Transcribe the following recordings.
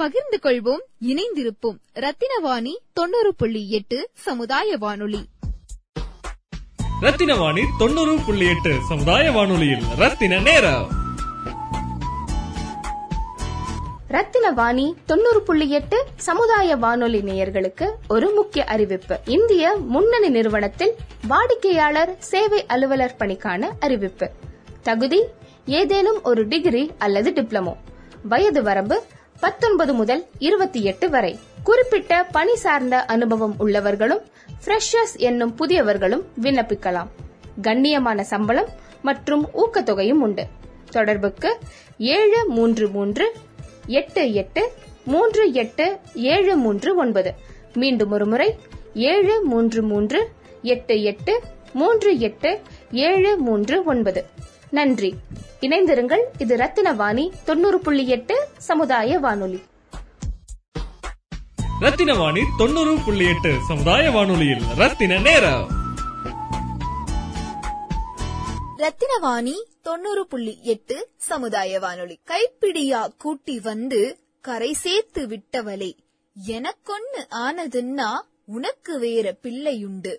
பகிர்ந்து கொள்வோம் இணைந்திருப்போம். ரத்தினவாணி தொண்ணூறு புள்ளி எட்டு சமுதாய வானொலி ரத்தினவாணி தொண்ணூறு புள்ளி எட்டு சமுதாய வானொலியில் ரத்தின நேரம். ரத்தினவாணி தொண்ணூறு புள்ளி எட்டு சமுதாய வானொலி நேயர்களுக்கு ஒரு முக்கிய அறிவிப்பு. இந்திய முன்னணி நிறுவனத்தில் வாடிக்கையாளர் சேவை அலுவலர் பணிக்கான அறிவிப்பு. தகுதி ஏதேனும் ஒரு டிகிரி அல்லது டிப்ளமோ. வயது வரம்பு பத்தொன்பது முதல் இருபத்தி எட்டு வரை. குறிப்பிட்ட பணி சார்ந்த அனுபவம் உள்ளவர்களும் ஃப்ரெஷர்ஸ் என்னும் புதியவர்களும் விண்ணப்பிக்கலாம். கண்ணியமான சம்பளம் மற்றும் ஊக்கத்தொகையும் உண்டு. தொடர்புக்கு ஏழு மூன்று மூன்று எட்டு எட்டு மூன்று எட்டு ஏழு மூன்று ஒன்பது. மீண்டும் ஒருமுறை ஏழு மூன்று மூன்று எட்டு எட்டு மூன்று எட்டு ஏழு மூன்று ஒன்பது. நன்றி. இணைந்திருங்கள் இது ரத்தினவாணி தொண்ணூறு புள்ளி எட்டு சமுதாய வானொலி. ரத்தினவாணி தொண்ணூறு புள்ளி எட்டு சமுதாய வானொலியில் ரத்தின நேரம். ரத்தினவாணி தொண்ணூறு புள்ளி எட்டு சமுதாய வானொலி. கைப்பிடியா கூட்டி வந்து கரை சேர்த்து விட்டவளே எனக்கொன்னு ஆனதுன்னா உனக்கு வேற பிள்ளையுண்டு.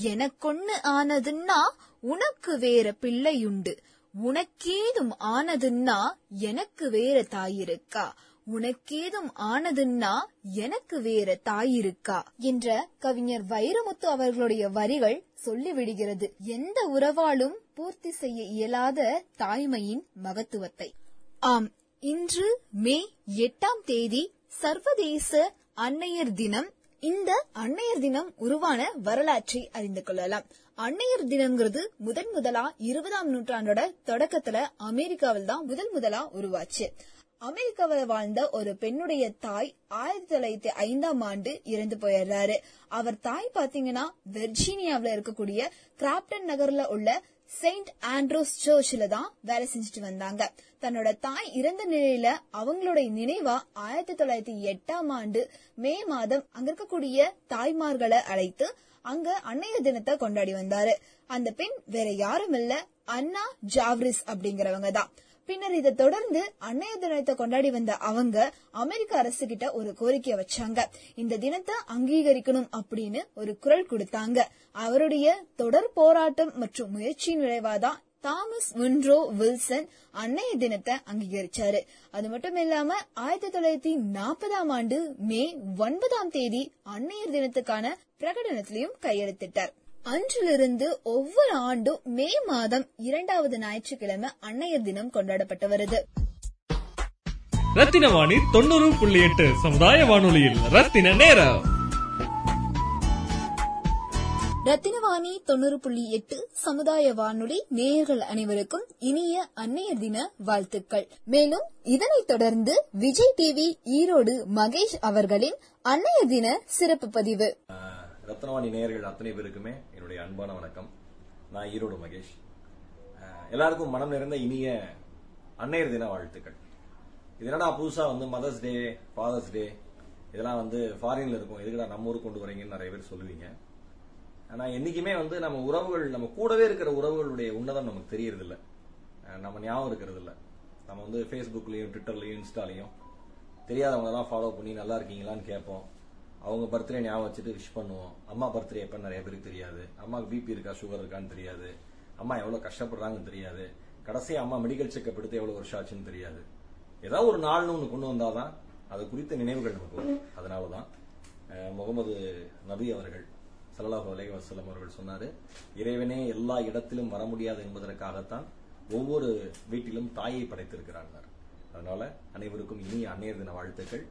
எனக்கொன்னு ஆனதுன்னா உனக்கு வேற பிள்ளையுண்டு. உனக்கேதும் ஆனதுன்னா எனக்கு வேற தாயிருக்கா. உனக்கேதும் ஆனதுன்னா எனக்கு வேற தாயிருக்கா என்ற கவிஞர் வைரமுத்து அவர்களுடைய வரிகள் சொல்லிவிடுகிறது. எந்த உறவாலும் பூர்த்தி செய்ய இயலாத தாய்மையின் மகத்துவத்தை. ஆம் இன்று மே எட்டாம் தேதி சர்வதேச அன்னையர் தினம் இந்த அன்னையர் தினம் உருவான வரலாற்றை அறிந்து கொள்ளலாம். அன்னையர் தினம்ங்கிறது முதன் முதலா இருபதாம் நூற்றாண்டோட தொடக்கத்துல அமெரிக்காவில் தான் முதல் முதலா உருவாச்சு. அமெரிக்காவில் வாழ்ந்த ஒரு பெண்ணுடைய தாய் ஆயிரத்தி தொள்ளாயிரத்தி ஐந்தாம் ஆண்டு இறந்து போயிடுறாரு. அவர் தாய் பாத்தீங்கன்னா வெர்ஜீனியாவில் இருக்கக்கூடிய கிராப்டன் நகர்ல உள்ள செயின்ட் ஆண்ட்ரூஸ் சர்ச்சில் தான் வேலை செஞ்சுட்டு வந்தாங்க. தன்னோட தாய் இறந்த நிலையில அவங்களுடைய நினைவா ஆயிரத்தி தொள்ளாயிரத்தி எட்டாம் ஆண்டு மே மாதம் அங்க இருக்கக்கூடிய தாய்மார்களை அழைத்து அங்க அன்னையர் தினத்தை கொண்டாடி வந்தாரு. அந்த பெண் வேற யாரும் இல்ல அண்ணா ஜாவ்ரிஸ் அப்படிங்கிறவங்க தான். பின்னர் இதை தொடர்ந்து அன்னைய தினத்தை கொண்டாடி வந்த அவங்க அமெரிக்க அரசு கிட்ட ஒரு கோரிக்கை வச்சாங்க. இந்த தினத்தை அங்கீகரிக்கணும் அப்படின்னு ஒரு குரல் கொடுத்தாங்க. அவருடைய தொடர் போராட்டம் மற்றும் முயற்சியின் விளைவாதான் தாமஸ் வின்ரோ வில்சன் அன்னைய தினத்தை அங்கீகரிச்சாரு. அது மட்டும் இல்லாம ஆயிரத்தி தொள்ளாயிரத்தி நாற்பதாம் ஆண்டு மே ஒன்பதாம் தேதி அன்னையர் தினத்துக்கான பிரகடனத்திலையும் கையெழுத்திட்டார். அன்றிலிருந்து ஒவ்வொரு ஆண்டும் மே மாதம் இரண்டாவது ஞாயிற்றுக்கிழமை அன்னையர் தினம் கொண்டாடப்பட்டு வருது. ரத்தின வாணி தொண்ணூறு புள்ளி எட்டு சமுதாய வானொலியில் ரத்தின நேரம். ரத்தினவாணி தொண்ணூறு புள்ளி எட்டு சமுதாய வானொலி நேயர்கள் அனைவருக்கும் இனிய அன்னையர் தின வாழ்த்துக்கள். மேலும் இதனைத் தொடர்ந்து விஜய் டிவி ஈரோடு மகேஷ் அவர்களின் அன்னையர் தின சிறப்பு பதிவு. ரத்னவாணி நேயர்கள் அத்தனை பேருக்குமே என்னுடைய அன்பான வணக்கம். நான் ஈரோடு மகேஷ். எல்லாருக்கும் மனம் நிறைந்த இனிய அன்னையர் தின வாழ்த்துக்கள். இதனடா புதுசா வந்து மதர்ஸ் டே ஃபாதர்ஸ் டே இதெல்லாம் வந்து ஃபாரின்ல இருக்கும். எதுக்குடா நம்ம ஊருக்கு கொண்டு வரீங்கன்னு நிறைய பேர் சொல்லுவீங்க. ஆனா என்னைக்குமே வந்து நம்ம உறவுகள் நம்ம கூடவே இருக்கிற உறவுகளுடைய உன்னதம் நமக்கு தெரியறது இல்ல நம்ம ஞாபகம் இருக்கிறது இல்ல நம்ம வந்து ஃபேஸ்புக்லயும் ட்விட்டர்லயும் இன்ஸ்டாலையும் தெரியாதவங்க தான் ஃபாலோ பண்ணி நல்லா இருக்கீங்களான்னு கேட்போம். அவங்க பர்த்டே ஞாபகம் வச்சுட்டு விஷ் பண்ணுவோம். அம்மா பர்த்டே எப்ப நிறைய பேருக்கு தெரியாது. அம்மாவுக்கு பிபி இருக்கா சுகர் இருக்கான்னு தெரியாது. அம்மா எவ்வளவு கஷ்டப்படுறாங்கன்னு தெரியாது. கடைசி அம்மா மெடிக்கல் செக்அப் எடுத்து எவ்வளவு வருஷம் ஆச்சுன்னு தெரியாது. ஏதாவது ஒரு நாள்னு ஒன்று கொண்டு வந்தாதான் அது குறித்த நினைவுகள் நமக்கு வரும். அதனாலதான் அஹ், முகமது நபி அவர்கள் ஸல்லல்லாஹு அலைஹி வஸல்லம் அவர்கள் சொன்னாரு இறைவனே எல்லா இடத்திலும் வர முடியாது என்பதற்காகத்தான் ஒவ்வொரு வீட்டிலும் தாயை படைத்திருக்கிறார் அதனால அனைவருக்கும் இனிய அன்னையர் தின வாழ்த்துக்கள்.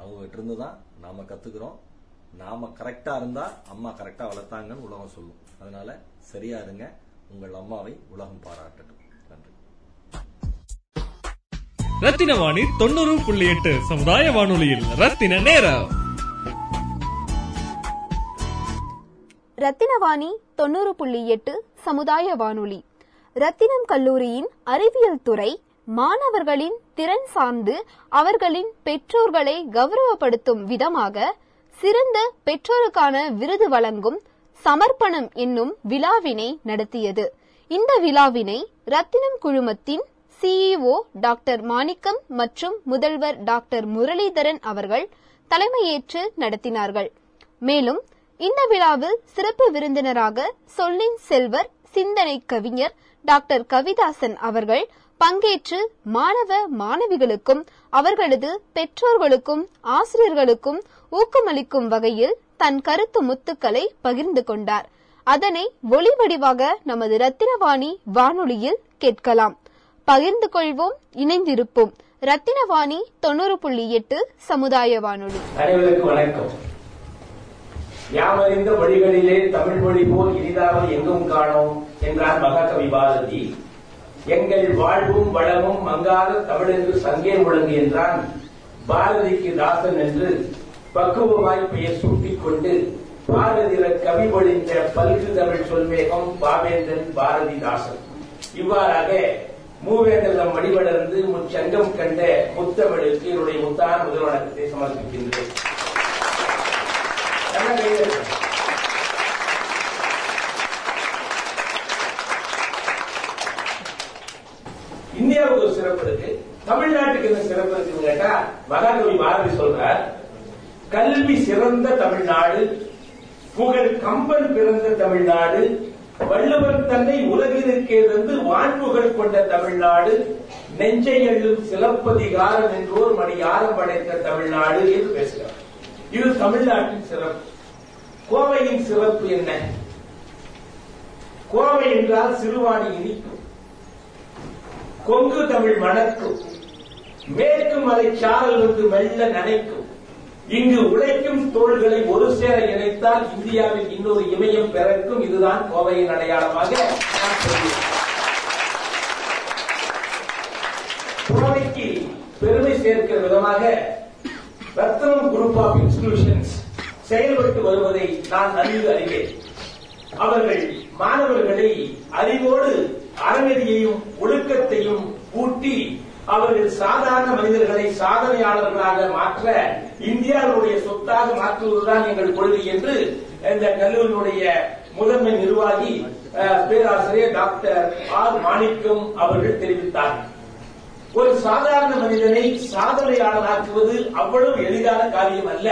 அவங்க கிட்ட இருந்து தான் நாம கத்துக்கிறோம். நாம கரெக்டா இருந்தா அம்மா கரெக்டா வளர்த்தாங்கன்னு உலகம் சொல்லும். அதனால சரியா இருங்க. உங்கள் அம்மாவை உலகம் பாராட்டட்டும். நன்றி. ரத்தின வாணி தொண்ணூறு புள்ளி எட்டு சமுதாய வானொலியில் ரத்தின நேரம். ரத்தினவாணி தொண்ணூறு புள்ளி எட்டு சமுதாய வானொலி. ரத்தினம் கல்லூரியின் அறிவியல் துறை மாணவர்களின் திறன் சார்ந்து அவர்களின் பெற்றோர்களை கௌரவப்படுத்தும் விதமாக சிறந்த பெற்றோருக்கான விருது வழங்கும் சமர்ப்பணம் என்னும் விழாவினை நடத்தியது. இந்த விழாவினை ரத்தினம் குழுமத்தின் சிஇஓ டாக்டர் மாணிக்கம் மற்றும் முதல்வர் டாக்டர் முரளிதரன் அவர்கள் தலைமையேற்று நடத்தினார்கள். மேலும் இந்த விழாவில் சிறப்பு விருந்தினராக சொல்லின் செல்வர் சிந்தனை கவிஞர் டாக்டர் கவிதாசன் அவர்கள் பங்கேற்று மாணவ மாணவிகளுக்கும் அவர்களது பெற்றோர்களுக்கும் ஆசிரியர்களுக்கும் ஊக்கமளிக்கும் வகையில் தன் கருத்து முத்துக்களை பகிர்ந்து கொண்டார். அதனை ஒளி வடிவாக நமது ரத்தினவாணி வானொலியில் கேட்கலாம். பகிர்ந்து கொள்வோம் இணைந்திருப்போம். ரத்தினவாணி தொண்ணூறு புள்ளி எட்டு சமுதாய வானொலி. வணக்கம். யாமறிந்த மொழிகளிலே தமிழ் மொழி போல் இனிதாவது எங்கும் காணோம் என்றார் மகாகவி பாரதி. எங்கள் வாழ்வும் வளமும் மங்காத தமிழ் என்று சங்கே முழங்கு என்றான். பாரதிக்கு தாசன் என்று பக்குவமாய் பெயர் சூட்டிக் கொண்டு பாரதிர கவி பொழிந்த பல்கு தமிழ் சொல்வேகம் பாவேந்தன் பாரதிதாசன் இவ்வாறாக மூவேந்தலம் வடிவளர்ந்து முச்சங்கம் கண்ட முத்தமிழுக்கு என்னுடைய முத்தான முதல் வணக்கத்தை சமர்ப்பிக்கின்றேன். இந்தியாவுக்கு ஒரு சிறப்பு இருக்கு. தமிழ்நாட்டுக்கு என்ன சிறப்பு இருக்குன்னு கேட்டா மகாகவி பாரதி சொல்றார் கல்வி சிறந்த தமிழ்நாடு புகழ் கம்பன் பிறந்த தமிழ்நாடு வள்ளுவர் தன்னை உலகிற்கே தந்து வான்புகழ் கொண்ட தமிழ்நாடு நெஞ்சை எள்ளும் சிலப்பதிகாரம் என்றோர் மணி யாரம் படைத்த தமிழ்நாடு என்று பேசுகிறார். இது தமிழ்நாட்டின் சிறப்பு. கோவையின் சிறப்பு என்ன? கோவை என்றால் சிறுவாணி இனிக்கும் கொங்கு தமிழ் மணக்கும் மேற்கு மலை சாரல் வந்து மெல்ல நனைக்கும். இங்கு உழைக்கும் தோள்களை ஒரு சேர இணைத்தால் இந்தியாவில் இன்னொரு இமயம் பிறக்கும். இதுதான் கோவையின் அடையாளமாக கோவைக்கு பெருமை சேர்க்கிற விதமாக ரத்னம் குரூப் ஆஃப் இன்ஸ்டிடியூஷன்ஸ் செயல்பட்டு வருவதை நான் நன்கு அறிவேன். அவர்கள் மாணவர்களை அறிவோடு அறநெறியையும் ஒழுக்கத்தையும் ஊட்டி அவர்கள் சாதாரண மனிதர்களை சாதனையாளர்களாக மாற்ற இந்தியாவுடைய சொத்தாக மாற்றுவதுதான் எங்கள் கொள்கை என்று இந்த கல்லூரியினுடைய முதன்மை நிர்வாகி அஹ், பேராசிரியர் டாக்டர் ஆர் மாணிக்கம் அவர்கள் தெரிவித்தார்கள் ஒரு சாதாரண மனிதனை சாதனையாளனாக்குவது அவ்வளவு எளிதான காரியம் அல்ல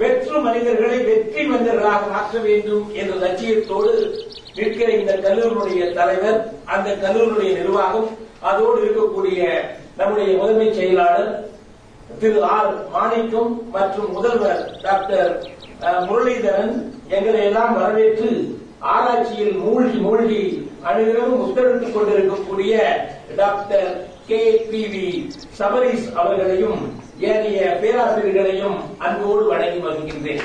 வெற்று மனிதர்களை வெற்றி மனிதர்களாக மாற்ற வேண்டும் என்ற லட்சியத்தோடு நிற்கிற இந்த கல்லூரியுடைய தலைவர் அந்த கல்லூரியுடைய நிர்வாகம் அதோடு இருக்கக்கூடிய நம்முடைய முதன்மை செயலாளர் திரு ஆர் மாணிக்கம் மற்றும் முதல்வர் டாக்டர் அஹ், முரளிதரன் எங்களை எல்லாம் வரவேற்று ஆராய்ச்சியில் மூழ்கி மூழ்கி அனைவரும் முத்தெடுத்துக் கொண்டிருக்கக்கூடிய doctor K P V Sabaris அவர்களையும் ஏனைய பேராசிரியர்களையும் அன்போடு வணங்கி வருகின்றேன்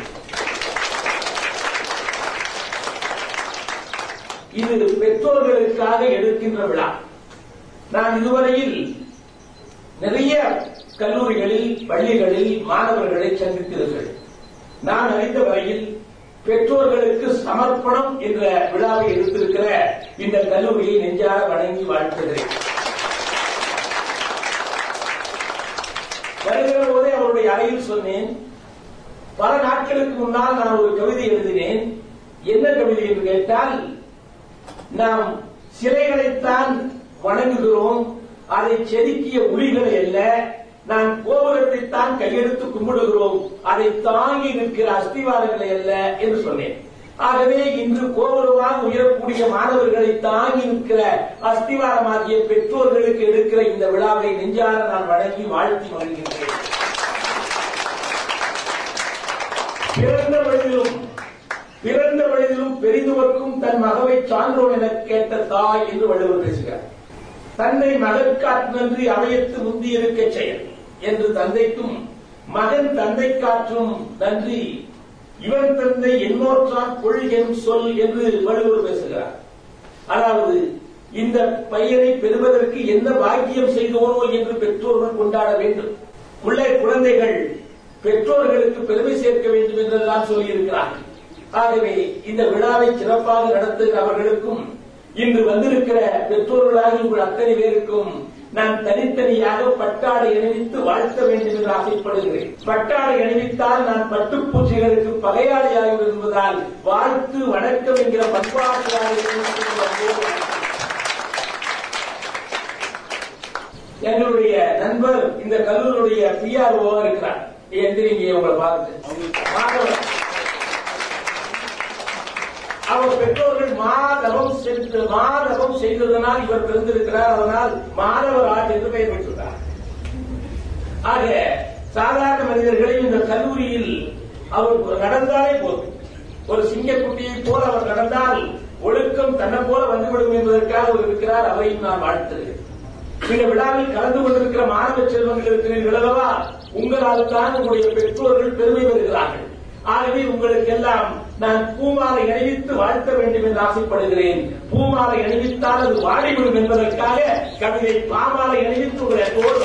இது பெற்றோர்களுக்காக எடுக்கின்ற விழா. நான் இதுவரையில் நிறைய கல்லூரிகளில் பள்ளிகளில் மாணவர்களை சந்தித்தீர்கள் நான் அறிந்த வரையில் பெற்றோர்களுக்கு சமர்ப்பணம் என்ற விழாவை எடுத்திருக்கிற இந்த கல்லூரியை நெஞ்சார வணங்கி வாழ்த்துகிறேன். வருகிற போதே அவருடைய அறையில் சொன்னேன் பல நாட்களுக்கு முன்னால் நான் ஒரு கவிதை எழுதினேன். என்ன கவிதை என்று கேட்டால் நாம் சிலைகளைத்தான் வணங்குகிறோம் அதை செதுக்கிய உளிகளை அல்ல நாம் கோபுரத்தைத்தான் கையெடுத்து கும்பிடுகிறோம் அதை தாங்கி நிற்கிற அஸ்திவாரங்களை அல்ல என்று சொன்னேன். ஆகவே இன்று கோபுரமாக உயரக்கூடிய மாணவர்களை தாங்கி நிற்கிற அஸ்திவாரமாகிய பெற்றோர்களுக்கு எடுக்கிற இந்த விழாவை நெஞ்சார நான் வழங்கி வாழ்த்தி வருகின்றேன் பிறந்த வழியிலும் பிறந்த வழியிலும் பெரிதுவர்க்கும் தன் மகவை சான்றோன் என கேட்ட தாய் என்று வள்ளுவர் பேசுகிறார். தன்னை மகற்காற்று அமையத்து முந்தியிருக்க செயல் என்று தந்தைக்கும் மகன் தந்தை காற்றும் நன்றி இவன் தந்தை என்னோற்றான் கொள் சொல் என்று வள்ளுவர் பேசுகிறார். அதாவது இந்த பையனை பெறுவதற்கு என்ன பாக்கியம் செய்தோனோ என்று பெற்றோர்கள் கொண்டாட வேண்டும். உள்ளே குழந்தைகள் பெற்றோர்களுக்கு பெருமை சேர்க்க வேண்டும் என்றெல்லாம் சொல்லியிருக்கிறார்கள். ஆகவே இந்த விழாவை சிறப்பாக நடத்துகிற அவர்களுக்கும் இன்று வந்திருக்கிற பெற்றோர்களாக உங்கள் அத்தனை பேருக்கும் நான் தனித்தனியாக பட்டாடை அணிவித்து வாழ்த்த வேண்டும் என்று ஆசைப்படுகிறேன். பட்டாடை அணிவித்தால் நான் பட்டுப்பூச்சிகளுக்கு பகையாளியாகும் என்பதால் வாழ்த்து வணக்கம் என்கிற பண்பாட்டு எங்களுடைய நண்பர் இந்த கல்லூரியுடைய பிஆர்ஓ இருக்கிறார். எந்திரிங்க உங்களை பார்த்து? அவர் பெற்றோர்கள் மாதவம் சென்று மாதவம் செய்ததனால் இவர் பிறந்திருக்கிறார். அதனால் மாணவர் ஆட் என்று பெயர் பெற்றுள்ளார். ஆக சாதாரண மனிதர்களை இந்த கல்லூரியில் அவர் நடந்தாலே போதும். ஒரு சிங்கக்குட்டியை போல அவர் நடந்தால் ஒழுக்கம் தன்னை போல வந்துவிடும் என்பதற்காக அவர் இருக்கிறார். அவரையும் நான் வாழ்த்துகிறேன். இந்த விழாவில் கலந்து கொண்டிருக்கிற மாணவ செல்வங்கள் இருக்கிறீர்கள் அல்லவா? உங்களால் தான் உங்களுடைய பெற்றோர்கள் பெருமை பெறுகிறார்கள். ஆகவே உங்களுக்கெல்லாம் நான் பூமாலை அணிவித்து வாழ்த்த வேண்டும் என்று ஆசைப்படுகிறேன். பூமாலை அணிவித்தால் அது வாடிவிடும் என்பதற்காக கவிதை பாமாலை அணிவித்து உங்களை அன்போடு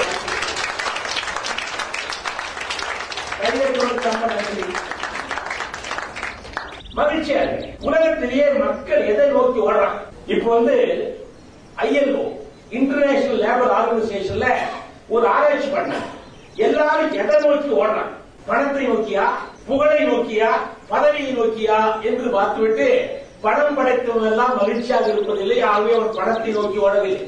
மகிழ்ச்சியாக உலகத்திலேயே மக்கள் எதை நோக்கி ஓடுறாங்க? இப்ப வந்து ஐஎல்ஓ இன்டர்நேஷனல் லேபர் ஆர்கனைசேஷன்ல ஒரு ஆராய்ச்சி பண்ண எல்லாரும் எதை நோக்கி ஓடுறாங்க? பணத்தை நோக்கியா? புகழை நோக்கியா? பதவியை நோக்கியா என்று பார்த்துவிட்டு பணம் படைத்தவன் எல்லாம் மகிழ்ச்சியாக இருப்பதில்லை. ஆகவே அவர் பணத்தை நோக்கி ஓடவில்லை.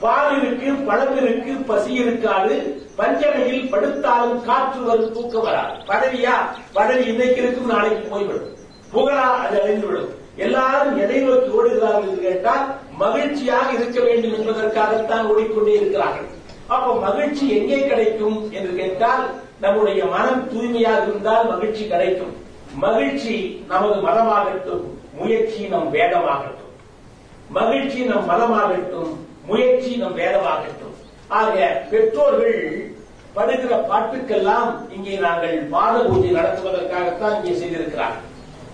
பால் இருக்கு பழம் இருக்கு பசி இருக்காது பஞ்சனையில் படுத்தாலும் காற்று வரும் தூக்கம் வராது. பதவியா? பதவி இன்னைக்கு இருக்கும் நாளைக்கு போய்விடும். புகழா? அது அழிந்துவிடும். எல்லாரும் எதை நோக்கி ஓடுகிறார்கள் என்று கேட்டால் மகிழ்ச்சியாக இருக்க வேண்டும் என்பதற்காகத்தான் ஓடிக்கொண்டே இருக்கிறார்கள். அப்ப மகிழ்ச்சி எங்கே கிடைக்கும் என்று கேட்டால் நம்முடைய மனம் தூய்மையாக இருந்தால் மகிழ்ச்சி கிடைக்கும். மகிழ்ச்சி நமது மதமாகட்டும் முயற்சி நம் வேதமாகட்டும். மகிழ்ச்சி நம் மதமாகட்டும் முயற்சி நம் வேதமாகட்டும். ஆக பெற்றோர்கள் படுகிற பாட்டுக்கெல்லாம் இங்கே நாங்கள் பாத பூஜை நடத்துவதற்காகத்தான் இங்கே செய்திருக்கிறார்கள்.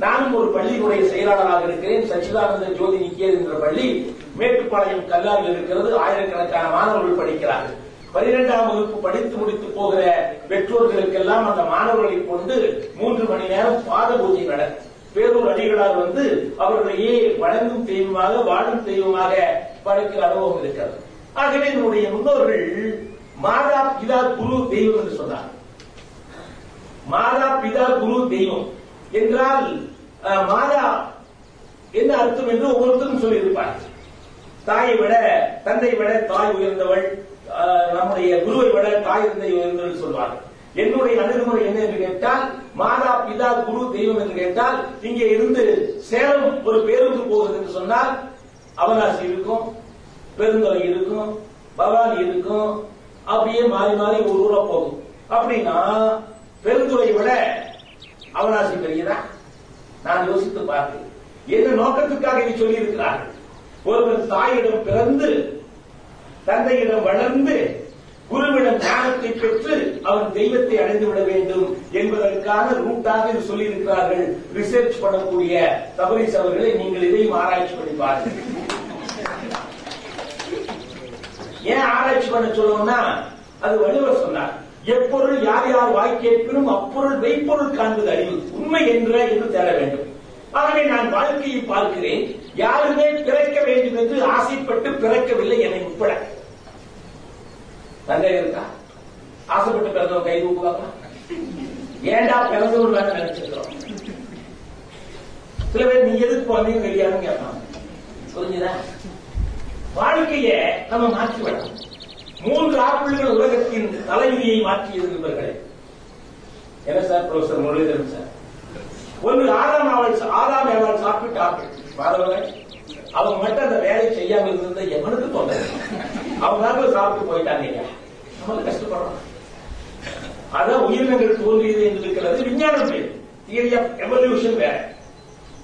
நானும் ஒரு பள்ளியினுடைய செயலாளராக இருக்கிறேன். சச்சிதானந்த ஜோதி நிக்கேது என்ற பள்ளி மேட்டுப்பாளையம் கல்லாரில் இருக்கிறது. ஆயிரக்கணக்கான மாணவர்கள் படிக்கிறார்கள். பனிரெண்டாம் வகுப்பு படித்து முடித்து போகிற பெற்றோர்களுக்கெல்லாம் அந்த மாணவர்களை கொண்டு மூன்று மணி நேரம் பாத பூஜை நடக்கும் பேரூர் அடிகளார் வந்து அவர்களையே வழங்கும் தெய்வமாக வாழும் தெய்வமாக படைக்கிற அனுபவம் இருக்கிறது. ஆகவே என்னுடைய முன்னோர்கள் மாதா பிதா குரு தெய்வம் என்று சொன்னார். மாதா பிதா குரு தெய்வம் என்றால் மாதா என்ன அர்த்தம் என்று ஒவ்வொருத்தரும் சொல்லியிருப்பார் தாயை விட தந்தை விட தாய் உயர்ந்தவள் நம்முடைய குருவை விட தாய் தந்தை உயர்ந்தவர்கள் சொல்வார்கள். என்னுடைய அணுகுமுறை என்ன என்று கேட்டால் மாதா பிதா குரு தெய்வம் என்று கேட்டால் இங்கே இருந்து சேலம் ஒரு பேருந்து போகுது என்று சொன்னால் அவகாசி இருக்கும் பெருந்தொலை இருக்கும் பவானி இருக்கும் அப்படியே மாறி மாறி ஒரு ஊரா போகும். அப்படின்னா பெருந்துறையை விட அவகாசி பெரியதா? நான் யோசித்து பார்த்தேன் என்ன நோக்கத்துக்காக இதை சொல்லி இருக்கிறார்கள் ஒருவர் தாயிடம் பிறந்து தந்தையிடம் வளர்ந்து குருவிடம் ஞானத்தை பெற்று அவன் தெய்வத்தை அடைந்து விட வேண்டும் என்பதற்கான ரூட்டாக இது சொல்லி இருக்கிறார்கள் ரிசர்ச் பண்ணக்கூடிய தபரிஸ் அவர்களை நீங்கள் இதையும் ஆராய்ச்சி பண்ணி பாருங்கள். ஏன் ஆராய்ச்சி பண்ண சொல்லுவோம்னா அது வள்ளுவர் சொன்னார். எப்பொருள் யார் யார் வாய் கேட்பினும் அப்பொருள் மெய்ப்பொருள் காண்பது அறிவு உண்மை என்ற என்று தேட வேண்டும். ஆகவே நான் வாழ்க்கையை பார்க்கிறேன். யாருமே பிறக்க வேண்டும் என்று ஆசைப்பட்டு பிறக்கவில்லை என்னை உட்பட. தந்தை இருக்கா? ஆசைப்பட்டு பிறந்தவங்க கை தூக்குவாங்க ஏண்டா பிறந்தவங்க வேணும் நினைச்சிருக்கிறோம்? சில பேர் நீங்க எதுக்கு பிறந்தீங்க தெரியாதுன்னு கேட்பாங்க. புரிஞ்சுதா? வாழ்க்கையை நம்ம மாற்றி விடலாம் மூன்று ஆப்பிள்கள் உலகத்தின் தலைவிதியை மாற்றியது என்ன சார் ப்ரொஃபசர் முரளிதரன் சார்? ஒன்று ஆறாம் அவள் ஆறாம் அவள் சாப்பிட்டு ஆப்பிள் மாதவர்கள் அவங்க மட்டும் அந்த வேலை செய்யாம இருந்த எவனுக்கு தொந்தரவு அவங்க சாப்பிட்டு போயிட்டாங்க ஐயா. நம்ம கஷ்டப்படுறோம் அதான் உயிரினங்கள் தோன்றியது என்று இருக்கிறது விஞ்ஞானம் பேர். தியரி ஆஃப் எவல்யூஷன் வேற.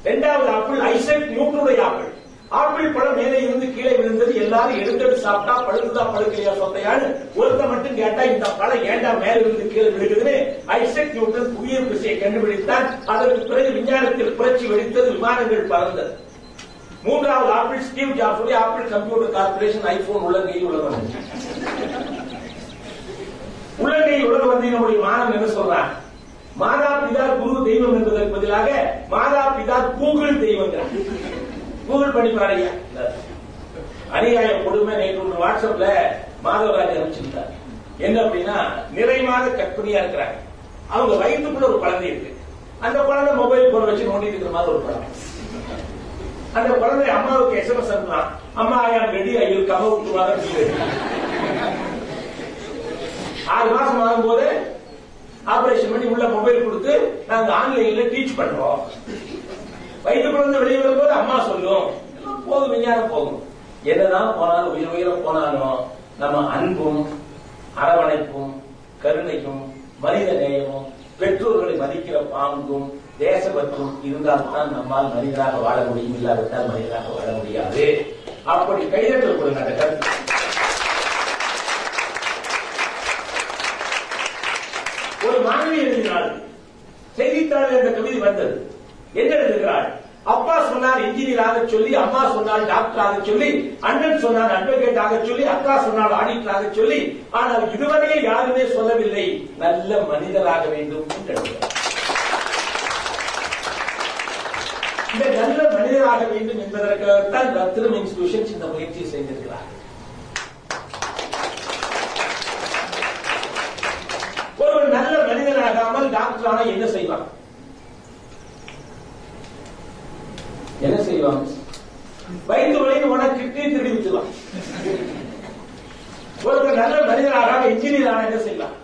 இரண்டாவது ஆப்பிள் ஐசக் நியூட்டனுடைய ஆப்பிள் ஆப்பிள் பழம் மேலே இருந்து கீழே விழுந்தது. எல்லாரும் எடுத்துட்டு சாப்பிட்டா பழுதுதா பழுக்கலையா சொத்தையான்னு ஒருத்த மட்டும் கேட்டா இந்த பழம் ஏண்டா மேல இருந்து கீழே விழுகுதுன்னு ஐசக் நியூட்டன் புவியீர்ப்பு விசையை கண்டுபிடித்தான். அதற்கு பிறகு விஞ்ஞானத்தில் புரட்சி வெடித்தது விமானங்கள் பறந்தது. மூன்றாவது ஆப்பிள் ஸ்டீவ் ஜாப்ஸுடைய ஆப்பிள் கம்ப்யூட்டர் கார்பரேஷன் ஐபோன் உள்ளங்கையில் உலக வந்து உள்ளங்கையில் உலக வந்து நம்முடைய மானம் என்ன சொல்றான்? மாதா பிதா குரு தெய்வம் என்பதற்கு பதிலாக மாதா பிதா கூகுள் தெய்வம் கூகுள் பண்ணி பாருங்க. அநியாய கொடுமை நேற்று ஒன்று வாட்ஸ்அப்ல மாதவராஜ் அனுப்பிச்சிருந்தார். என்ன அப்படின்னா நிறைவாத கற்பனையா இருக்கிறாங்க. அவங்க வயிற்றுக்குள்ள ஒரு குழந்தை இருக்கு. அந்த குழந்தை மொபைல் போன் வச்சு நோண்டிட்டு இருக்கிற மாதிரி ஒரு குழந்தை. அந்த குழந்தை அம்மாவுக்கு எஸ்எம்எஸ் அனுப்பலாம் அம்மா ஐ am ready I will come ஆறு மாசம் ஆகும்போது ஆபரேஷன் பண்ணி உள்ள மொபைல் கொடுத்து நாங்க ஆன்லைன்ல டீச் பண்றோம் வயிற்றுக்குள்ள வெளியே போது அம்மா சொல்லும். எல்லாம் போதும் விஞ்ஞானம் போகும் என்னதான் போனாலும் உயிர் உயிர போனாலும் நம்ம அன்பும் அரவணைப்பும் கருணையும் மனித நேயமும் பெற்றோர்களை மதிக்கிற பாங்கும் தேசபற்றும் இருந்தால்தான் நம்மால் மனிதராக வாழ முடியும் இல்லாவிட்டால் மனிதராக வாழ முடியாது. அப்படி கைதட்டல் கொடுங்க அந்த கருத்து ஒரு மாணவி எழுதினாள் செய்தித்தாளில் அந்த கவிதை வந்தது. என்ன எழுதுகிறாள்? அப்பா சொன்னார் இன்ஜினியராக ஆக சொல்லி அம்மா சொன்னால் டாக்டர் ஆக சொல்லி அண்ணன் சொன்னார் அட்வொகேட்டாக சொல்லி அக்கா சொன்னால் ஆடிட்டராக சொல்லி ஆனால் இதுவரையே யாருமே சொல்லவில்லை. நல்ல மனிதராக வேண்டும் இந்த நல்ல மனிதராக வேண்டும் என்பதற்காகத்தான் ரத்னம் இன்ஸ்டிடியூஷன்ஸ் இந்த முயற்சி செய்திருக்கிறார் ஒருவர் நல்ல மனிதனாகாமல் டாக்டர் ஆனா என்ன செய்வான் என்ன செய்வான்? வயிற்று வழியில் உனக்கு கிட்னி திருடி ஒருத்தர் நல்ல மனிதனாக இன்ஜினியர் ஆனா என்ன செய்யலாம்?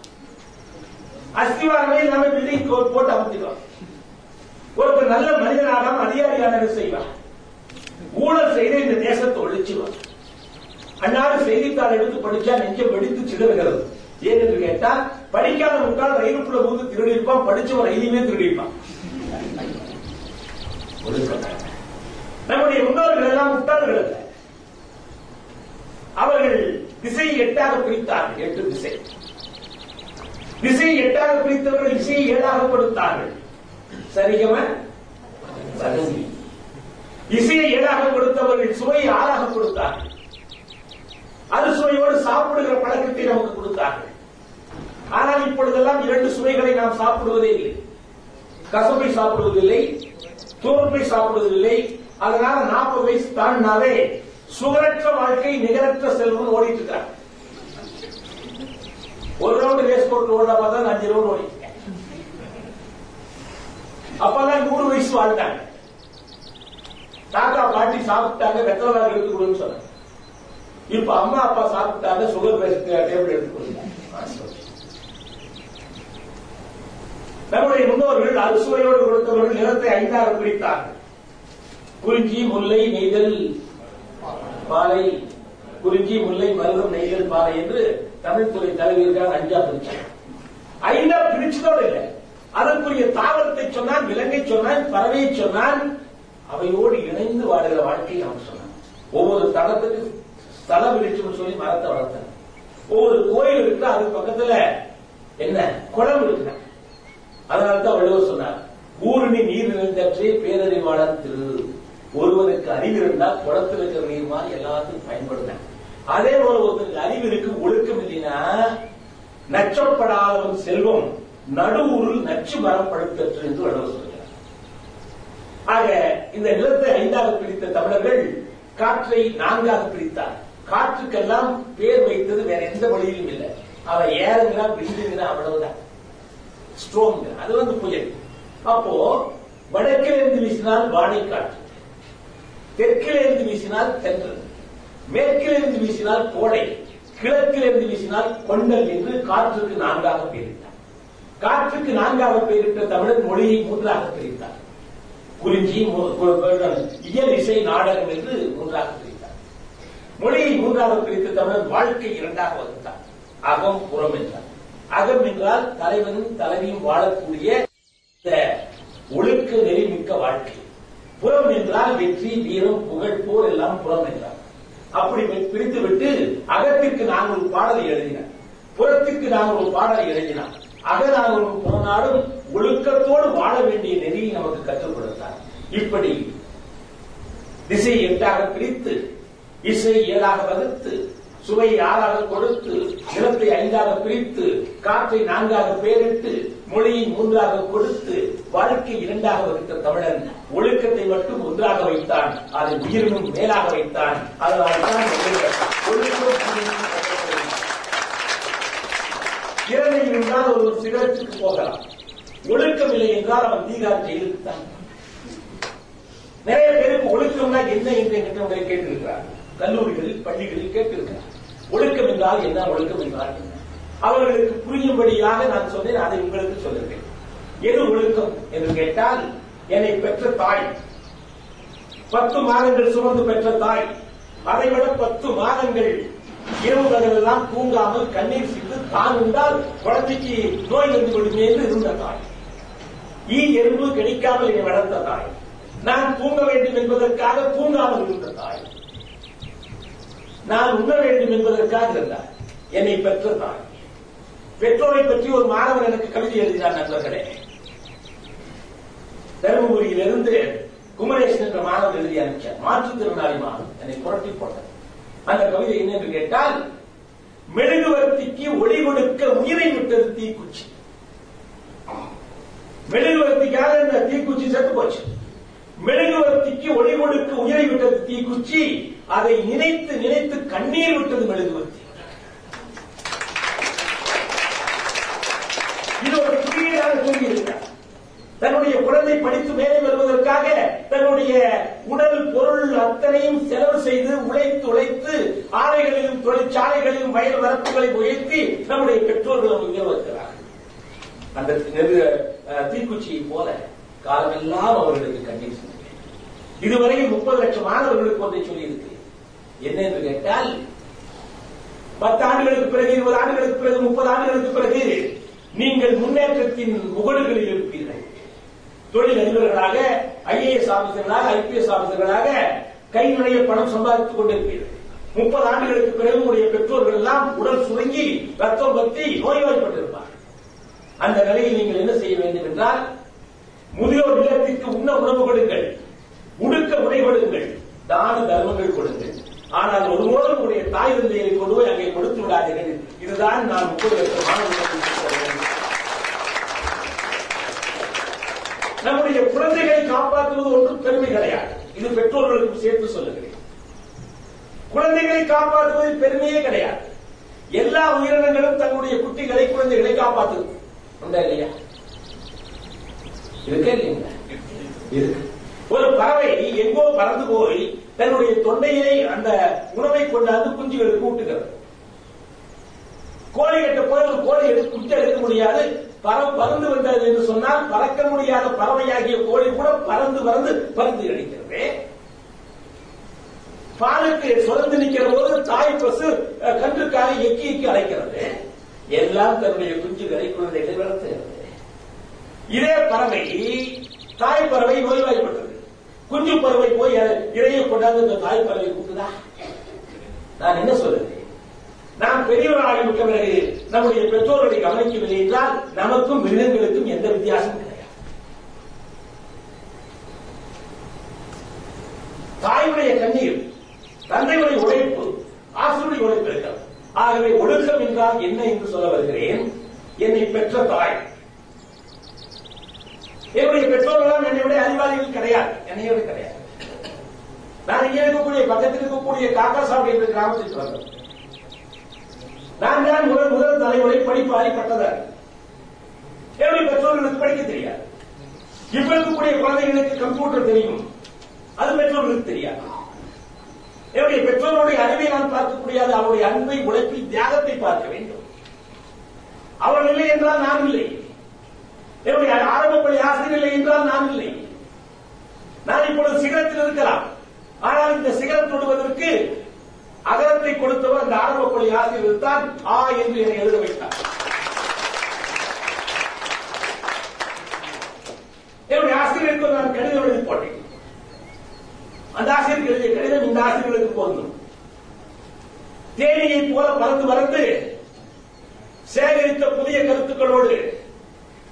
அஸ்திவாரமே இல்லாம பில்டிங் போட்டு அமர்த்திடுவான் ஒருத்தர் நல்ல மனிதனாக அதிகாரியான என்ன செய்வார் ஊழல் செய்து இந்த தேசத்தை ஒழிச்சுவார் அன்னாறு செய்தித்தாள் எடுத்து படிச்சா நெஞ்சம் வெடித்து சிதறுகிறது. ஏனென்று கேட்டா படிக்காத முட்டால் ரயிலுக்குள்ள போது திருடி இருப்பான் படிச்சவன் ரயிலுமே திருடி இருப்பான் நம்முடைய முன்னோர்கள் எல்லாம் முட்டாள்கள் அல்ல. அவர்கள் திசையை எட்டாக பிரித்தார்கள். எட்டு திசை. திசையை எட்டாக பிரித்தவர்கள் இசையை ஏழாக கொடுத்தார்கள். சரிகம? இசையை ஏழாக கொடுத்தவர்கள் சுவையை ஆறாக கொடுத்தார்கள். அது சுவையோடு சாப்பிடுகிற பழக்கத்தை நமக்கு கொடுத்தார்கள். ஆனால் இப்பொழுதெல்லாம் இரண்டு சுவைகளை நாம் சாப்பிடுவதே இல்லை. கசப்பை சாப்பிடுவதில்லை தோற்பை சாப்பிடுவதில்லை அதனால நாற்பது வயசு தாண்டினாவே சுகரற்ற வாழ்க்கை நிகரற்ற செல்வம் ஓடிட்டு இருக்காங்க ஒரு ரவுண்ட் ரேஸ் போட்டு ஓடா பார்த்தா நான் அஞ்சு ரவுண்ட் ஓடிட்டேன் அப்பதான் நூறு வயசு வாழ்ந்தாங்க. தாத்தா பாட்டி சாப்பிட்டாங்க வெத்தலை எடுத்து கொடுன்னு சொன்னாங்க. இப்ப அம்மா அப்பா சாப்பிட்டாங்க சுகர் பேஷண்ட் டேபிள் கொடுங்க நம்முடைய முன்னோர்கள் அறுசுவையோடு கொடுத்தவர்கள் நிலத்தை ஐந்தாறு பிரித்தார்கள். குறிஞ்சி முல்லை நெய்தல் பாலை குறிஞ்சி முல்லை மருதம் நெய்தல் பாலை என்று தமிழ்துறை தலைவர்கள் அஞ்சா பிரிச்சாங்க ஐந்தா பிரிச்சதோடு இல்லை. அதற்குரிய தாவரத்தை சொன்னான் விலங்கை சொன்னான் பறவையை சொன்னான் அவையோடு இணைந்து வாழுகிற வாழ்க்கையை அவன் சொன்னான் ஒவ்வொரு தளத்துக்கு ஸ்தல விருட்சம் சொல்லி மரத்தை வளர்த்தாங்க ஒவ்வொரு கோயில் இருக்கு அது பக்கத்துல என்ன? குளம் இருக்கு அதனால்தான் வள்ளுவர் சொன்னார் ஊரணி நீர் நிறைந்தற்றே பேரறிவாளர் திரு ஒருவனுக்கு அறிவு இருந்தால் குளத்தில் இருக்கிற நீர் மாதிரி எல்லாத்துக்கும் பயன்படுங்க அதே போல ஒருத்தருக்கு அறிவு இருக்கு ஒழுக்கம் இல்லைன்னா நச்சப்படாதவன் செல்வம் நடுவூரில் நச்சு மரம் படுத்தற்று என்று வள்ளுவர் சொல்கிறார். ஆக இந்த நிலத்தை ஐந்தாக பிரித்த தமிழர்கள் காற்றை நான்காக பிரித்தார் காற்றுக்கெல்லாம் பேர் வைத்தது வேற எந்த வழியிலும் இல்லை. அவன் ஏறுங்கிறா விழுதுங்கிறா அவ்வளவுதான். ஸ்ட்ரோங் அது வந்து புயல். அப்போ வடக்கிலிருந்து வீசினால் வாடை காற்று தெற்கிலிருந்து வீசினால் தென்றல் மேற்கிலிருந்து வீசினால் கோடை கிழக்கிலிருந்து வீசினால் கொண்டல் என்று காற்றுக்கு நான்காக பெயரிட்டார். காற்றுக்கு நான்காக பெயரிட்ட தமிழன் மொழியை மூன்றாக பிரித்தார். குறிஞ்சி இயல் இசை நாடகம் என்று மூன்றாக பிரித்தார். மொழியை மூன்றாக பிரித்த தமிழன் வாழ்க்கை இரண்டாக வகுத்தார். அகம் புறம் என்றார். அகம் என்றால் தலைவனும் தலைவியும் வாழக்கூடிய இந்த ஒழுக்க நெறிமிக்க வாழ்க்கை. புறம் என்றால் வெற்றி வீரம் புகழ் போர் எல்லாம் புறம் என்றார் அப்படி பிரித்து விட்டு அகத்திற்கு நான் ஒரு பாடலை எழுதினார் புறத்திற்கு நான் ஒரு பாடலை எழுதினார் அகநாகரும் புறநாடும் ஒழுக்கத்தோடு வாழ வேண்டிய நெறியை நமக்கு கற்றுக் கொடுத்தார். இப்படி திசை எட்டாக பிரித்து இசை ஏழாக வகுத்து சுவை ஆறாக கொடுத்து நிலத்தை ஐந்தாக பிரித்து காற்றை நான்காக பெயரிட்டு மொழியை மூன்றாக கொடுத்து வாழ்க்கை இரண்டாக வகுத்த தமிழன் ஒழுக்கத்தை மட்டும் ஒன்றாக வைத்தான். அதை உயிரினும் மேலாக வைத்தான். அதனால்தான் தான் திறமை இருந்தால் ஒரு சிகரத்துக்கு போகலாம். ஒழுக்கம் இல்லை என்றால் அவன் தீகார் ஜெயிலுக்கு தான் நிறைய பேருக்கு ஒழுக்கம்னா என்ன என்று என்கிட்ட உங்களை கேட்டிருக்கிறார் கல்லூரிகளில் பள்ளிகளில் கேட்டிருக்கிறார் ஒழுக்கம் என்றால் என்ன? ஒழுக்கம் என்றால் என்ன? அவர்களுக்கு புரியும்படியாக நான் சொன்னேன் அதை உங்களுக்கு சொல்லுகிறேன். எது ஒழுக்கம் என்று கேட்டால் என்னை பெற்ற தாய். பத்து மாதங்கள் சுமந்து பெற்ற தாய். அதைவிட பத்து மாதங்கள் இரவுகளெல்லாம் எல்லாம் தூங்காமல் கண்ணீர் சிந்து தான் உண்டால் குழந்தைக்கு நோய் வந்து விடுமே என்று இருந்த தாய். ஈ எறும்பு கிடைக்காமல் என்னை வளர்த்த தாய். நான் தூங்க வேண்டும் என்பதற்காக தூங்காமல் இருந்த தாய். நான் உண்ண வேண்டும் என்பதற்காக இருந்தார் என்னை பெற்ற தாய். பெற்றோரை பற்றி ஒரு மாணவர் எனக்கு கவிதை எழுதினார் நண்பர்களே. தருமபுரியிலிருந்து குமரேசன் என்ற மாணவர் எழுதி அனுப்பிச்சார் மாற்றுத்திறனாளி மாணவர் என்னை புரட்டி போட்டார் அந்த கவிதை என்ன என்று கேட்டால் மெழுகுவர்த்திக்கு ஒளி கொடுக்க உயிரை விட்டது தீக்குச்சி. மெழுகுவர்த்திக்காக இந்த தீக்குச்சி? செத்து போச்சு. மெழுகுவர்த்திக்கு ஒளி கொடுக்க உயிரை விட்டது தீக்குச்சி. அதை நினைத்து நினைத்து கண்ணீர் விட்டது மெழுகுவர்த்தி இது ஒரு குறியீடாக கூறியிருக்கிறார் தன்னுடைய குழந்தை படித்து மேலே வருவதற்காக தன்னுடைய உடல் பொருள் அத்தனையும் செலவு செய்து உழைத்து உழைத்து ஆலைகளிலும் தொழிற்சாலைகளிலும் வயல் வரப்புகளை உயர்த்தி நம்முடைய பெற்றோர்கள் இங்கே வருகிறார்கள். அந்த தீக்குச்சியை போல காலமெல்லாம் அவர்களுக்கு கண்ணீர் சிந்தினேன் இதுவரையில் முப்பது லட்சம் மாணவர்களுக்கு ஒன்றை சொல்லியிருக்கிறேன். என்ன என்று கேட்டால் பத்து ஆண்டுகளுக்கு பிறகு இருபது ஆண்டுகளுக்கு பிறகு முப்பது ஆண்டுகளுக்கு பிறகு நீங்கள் முன்னேற்றத்தின் முகடுகளில் இருப்பீர்கள். தொழில் அதிபர்களாக ஐஏஎஸ் ஆபீசர்களாக ஐபிஎஸ் ஆபீசர்களாக கை நிறைய பணம் சம்பாதித்துக் கொண்டிருப்பீர்கள் முப்பது ஆண்டுகளுக்கு பிறகு உங்களுடைய பெற்றோர்கள் எல்லாம் உடல் சுருங்கி ரத்தம் பத்தி நோய்வாய்ப்பட்டிருப்பார்கள் அந்த நிலையில் நீங்கள் என்ன செய்ய வேண்டும் என்றால் முதியோர் இல்லத்திற்கு உண்ண உணவு கொடுங்கள். உடுக்க உடை கொடுங்கள். தான தர்மங்கள் கொடுங்கள். ஆனால் ஒருபோதும் உங்களுடைய தாய் தந்தையை கொண்டு போய் அங்கே கொடுத்து விடாதீர்கள். இதுதான் நான் முப்பது லட்சம் மாணவர்களுக்கு நம்முடைய குழந்தைகளை காப்பாற்றுவது ஒன்றும் பெருமை கிடையாது. இது பெற்றோர்களுக்கும் சேர்த்து சொல்லுகிறேன். குழந்தைகளை காப்பாற்றுவது பெருமையே கிடையாது. எல்லா உயிரினங்களும் தன்னுடைய குட்டிகளை குழந்தைகளை காப்பாற்றுது. உண்டா இல்லையா? இருக்கே இல்லைங்களா ஒரு பறவை எங்கோ பறந்து போய் தன்னுடைய தொண்டையை அந்த உணவை கொண்டாந்து குஞ்சுகளுக்கு ஊட்டுகிறது. கோழி கட்ட போய் ஒரு கோழி எடுத்து குஞ்சு எடுக்க முடியாது. பறவை பறந்து வந்தது என்று சொன்னால் பறக்க முடியாத பறவையாகிய கோழி கூட பறந்து பறந்து பறந்து அடிக்கிறது பாலுக்கு சுரந்து நிற்கிற போது தாய் பசு அஹ், கன்றுக்காக எக்கி எக்கி அழைக்கிறது எல்லாம் தன்னுடைய குஞ்சுகளை குழந்தைகளை வளர்த்துகிறது இதே பறவை தாய் பறவை நோய்வாய்ப்பட்டது. குஞ்சு பறவை போய் இறையை கொண்டாந்து இந்த தாய் பறவை கூட்டுதா நான் என்ன சொல்றேன் நாம் பெரியவராகி விட்ட பிறகு நம்முடைய பெற்றோர்களை கவனிக்கவில்லை என்றால் நமக்கும் மிருகங்களுக்கும் எந்த வித்தியாசமும் கிடையாது. தாயுடைய கண்ணீர் தந்தையுடைய உழைப்பு ஆசிரியருடைய உழைப்பு இருக்கிறது. ஆகவே ஒழுக்கம் என்றால் என்ன என்று சொல்ல வருகிறேன்? என்னை பெற்ற தாய். என்னுடைய பெற்றோர்களெல்லாம் என்னை விட அறிவாளிகள் கிடையாது. என்னை விட கிடையாது. நான் இங்கே இருக்கக்கூடிய பக்கத்தில் இருக்கக்கூடிய காக்காசாவடி என்ற கிராமத்திற்கு வந்தேன். நான் தான் முதல் முதல் தலைமுறை படிப்பாளி பட்டதாரி என்னுடைய பெற்றோர்களுக்கு படிக்க தெரியாது? இப்ப இருக்கக்கூடிய குழந்தைகளுக்கு கம்ப்யூட்டர் தெரியும். அது பெற்றோர்களுக்கு தெரியாது. என்னுடைய பெற்றோருடைய அறிவை நான் பார்க்க முடியாது அவருடைய அன்பை உழைப்பை தியாகத்தை பார்க்க வேண்டும். அவர்கள் இல்லை என்றால் நான் இல்லை. என்னுடைய ஆரம்ப பள்ளி ஆசிரியர் இல்லை என்றால் நான் இல்லை. நான் இப்பொழுது சிகரத்தில் இருக்கலாம். ஆனால் இந்த சிகரம் தொடுவதற்கு அகரத்தை கொடுத்தவர் அந்த ஆரம்ப பள்ளி ஆசிரியர் தான் ஆ என்று என்னை எழுத வைத்தார். என்னுடைய ஆசிரியருக்கு நான் கடிதம் எழுதி போட்டேன். அந்த ஆசிரியருக்கு எழுதிய கடிதம் இந்த ஆசிரியர்களுக்கு பொருந்தும் தேனியை போல பறந்து பறந்து சேகரித்த புதிய கருத்துக்களோடு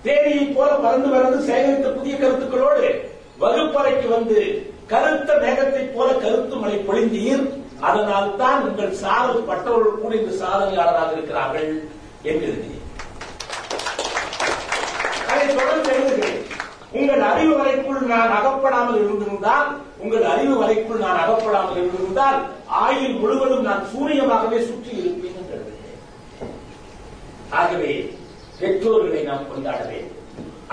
தேனியை போல பறந்து பறந்து சேகரித்த புதிய கருத்துக்களோடு வகுப்பறைக்கு வந்து கருத்த மேகத்தை போல கருத்து மழை பொழிந்தீர். அதனால் தான் உங்கள் சாதல் பட்டவர்கள் கூட இந்த சாதனையாளராக இருக்கிறார்கள் என்று எழுதினேன் அதை தொடர்ந்து எழுதுகிறேன். உங்கள் அறிவு வரைக்குள் நான் அகப்படாமல் இருந்திருந்தால் உங்கள் அறிவு வரைக்குள் நான் அகப்படாமல் இருந்திருந்தால் ஆயுள் முழுவதும் நான் சூரியமாகவே சுற்றி இருப்பேன் என்று எழுதுகிறேன். ஆகவே பெற்றோர்களை நாம் கொண்டாட வேண்டும்.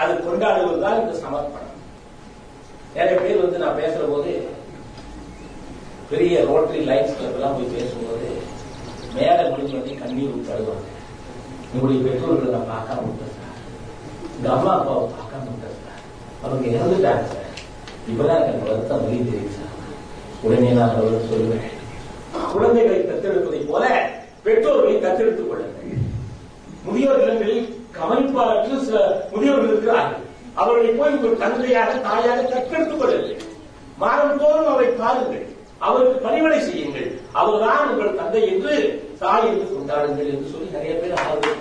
அது கொண்டாடுவதுதான் இந்த சமர்ப்பணம். நிறைய பேர் வந்து நான் பேசுற போது பெரிய ரோட்டரி லைன்ஸ் கிளப்லாம் போய் பேசும்போது மேல முடிஞ்சு கண்ணீர் விட்டு அழுவாங்க. உங்களுடைய பெற்றோர்களை நான் பார்க்காம விட்டேன் சார். அம்மா அப்பாவை பார்க்காம விட்டேன் சார். அவங்க இறந்துட்டாங்க சார். இப்பதான் எனக்கு வருத்தம் வழி தெரியும் சார். உடனே நான் அவர்கள் சொல்லுவேன். குழந்தைகளை தத்தெடுப்பதை போல பெற்றோர்களை தத்தெடுத்துக் கொள்ளுங்கள். முதியோர் இல்லங்களில் சில முதியோர்கள் இருக்கிறார்கள். அவர்களை போய் ஒரு தந்தையாக தாயாக தத்தெடுத்துக் கொள்ளுங்கள். மாதந்தோறும் அவரை பாருங்கள். அவருக்கு பணிவடை செய்யுங்கள். அவர்தான் உங்கள் தந்தை என்று தாய் என்று கொண்டாடுங்கள் என்று சொல்லி நிறைய பேர் ஆதரவு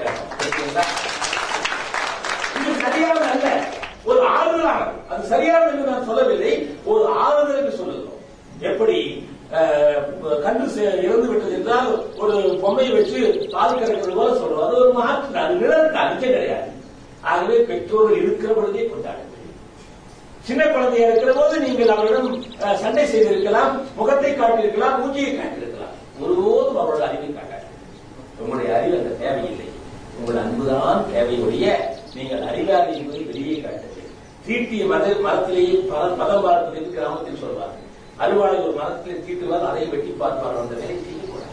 இது சரியானது அல்ல. ஒரு ஆறுதலானது. அது சரியானது என்று நான் சொல்லவில்லை. ஒரு ஆறுதலுக்கு சொல்லுகிறோம். எப்படி அஹ், இறந்து விட்டது என்றால் ஒரு பொம்மையை வச்சு பால் கறக்கிறது போல சொல்றோம். அது ஒரு மாற்று அது நிழல் கிடையாது. ஆகவே பெற்றோர்கள் இருக்கிற பொழுதே கொண்டாடு சின்ன குழந்தையா இருக்கிற போது நீங்கள் அவரிடம் அஹ், சண்டை செய்திருக்கலாம் முகத்தை காட்டியிருக்கலாம் மூஞ்சியை காட்டியிருக்கலாம். ஒருபோதும் அவரோட அறிவை காட்டாது. உங்களுடைய அறிவு அந்த தேவையில்லை. உங்கள் அன்புதான் தேவையுடைய நீங்கள் அறிவாளி என்பதை வெளியே காட்டுது தீட்டிய மத மரத்திலேயே பல பதம் பார்ப்பது என்று கிராமத்தில் சொல்வார்கள். அறுவாளை ஒரு மரத்திலே தீட்டுவார் அதை வெட்டி பார்ப்பார் அந்த வேலை செய்யக்கூடாது.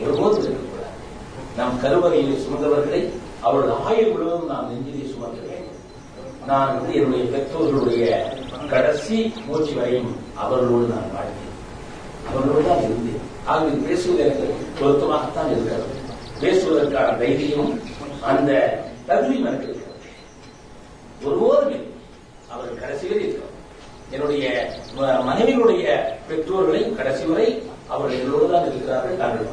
ஒருபோதும் இருக்கக்கூடாது. நாம் கருவறையில் சுமந்தவர்களை அவர்கள் ஆயுள் முழுவதும் நாம் நெஞ்சிலே நான் வந்து என்னுடைய பெற்றோர்களுடைய கடைசி மூச்சு வரையும் அவர்களோடு நான் வாழ்ந்தேன். அவர்களோடு தான் இருந்தேன். ஆகவே பேசுவது எனக்கு பொருத்தமாகத்தான் இருக்கிறது. பேசுவதற்கான தைரியமும் அந்த தகுதியும் எனக்கு இருக்கிறது. ஒருபோதும் அவர் கடைசியில் இருக்கிறார். என்னுடைய மனைவியுடைய பெற்றோர்களை கடைசி வரை அவர்கள் எங்களோடு தான் இருக்கிறார்கள் நாங்கள்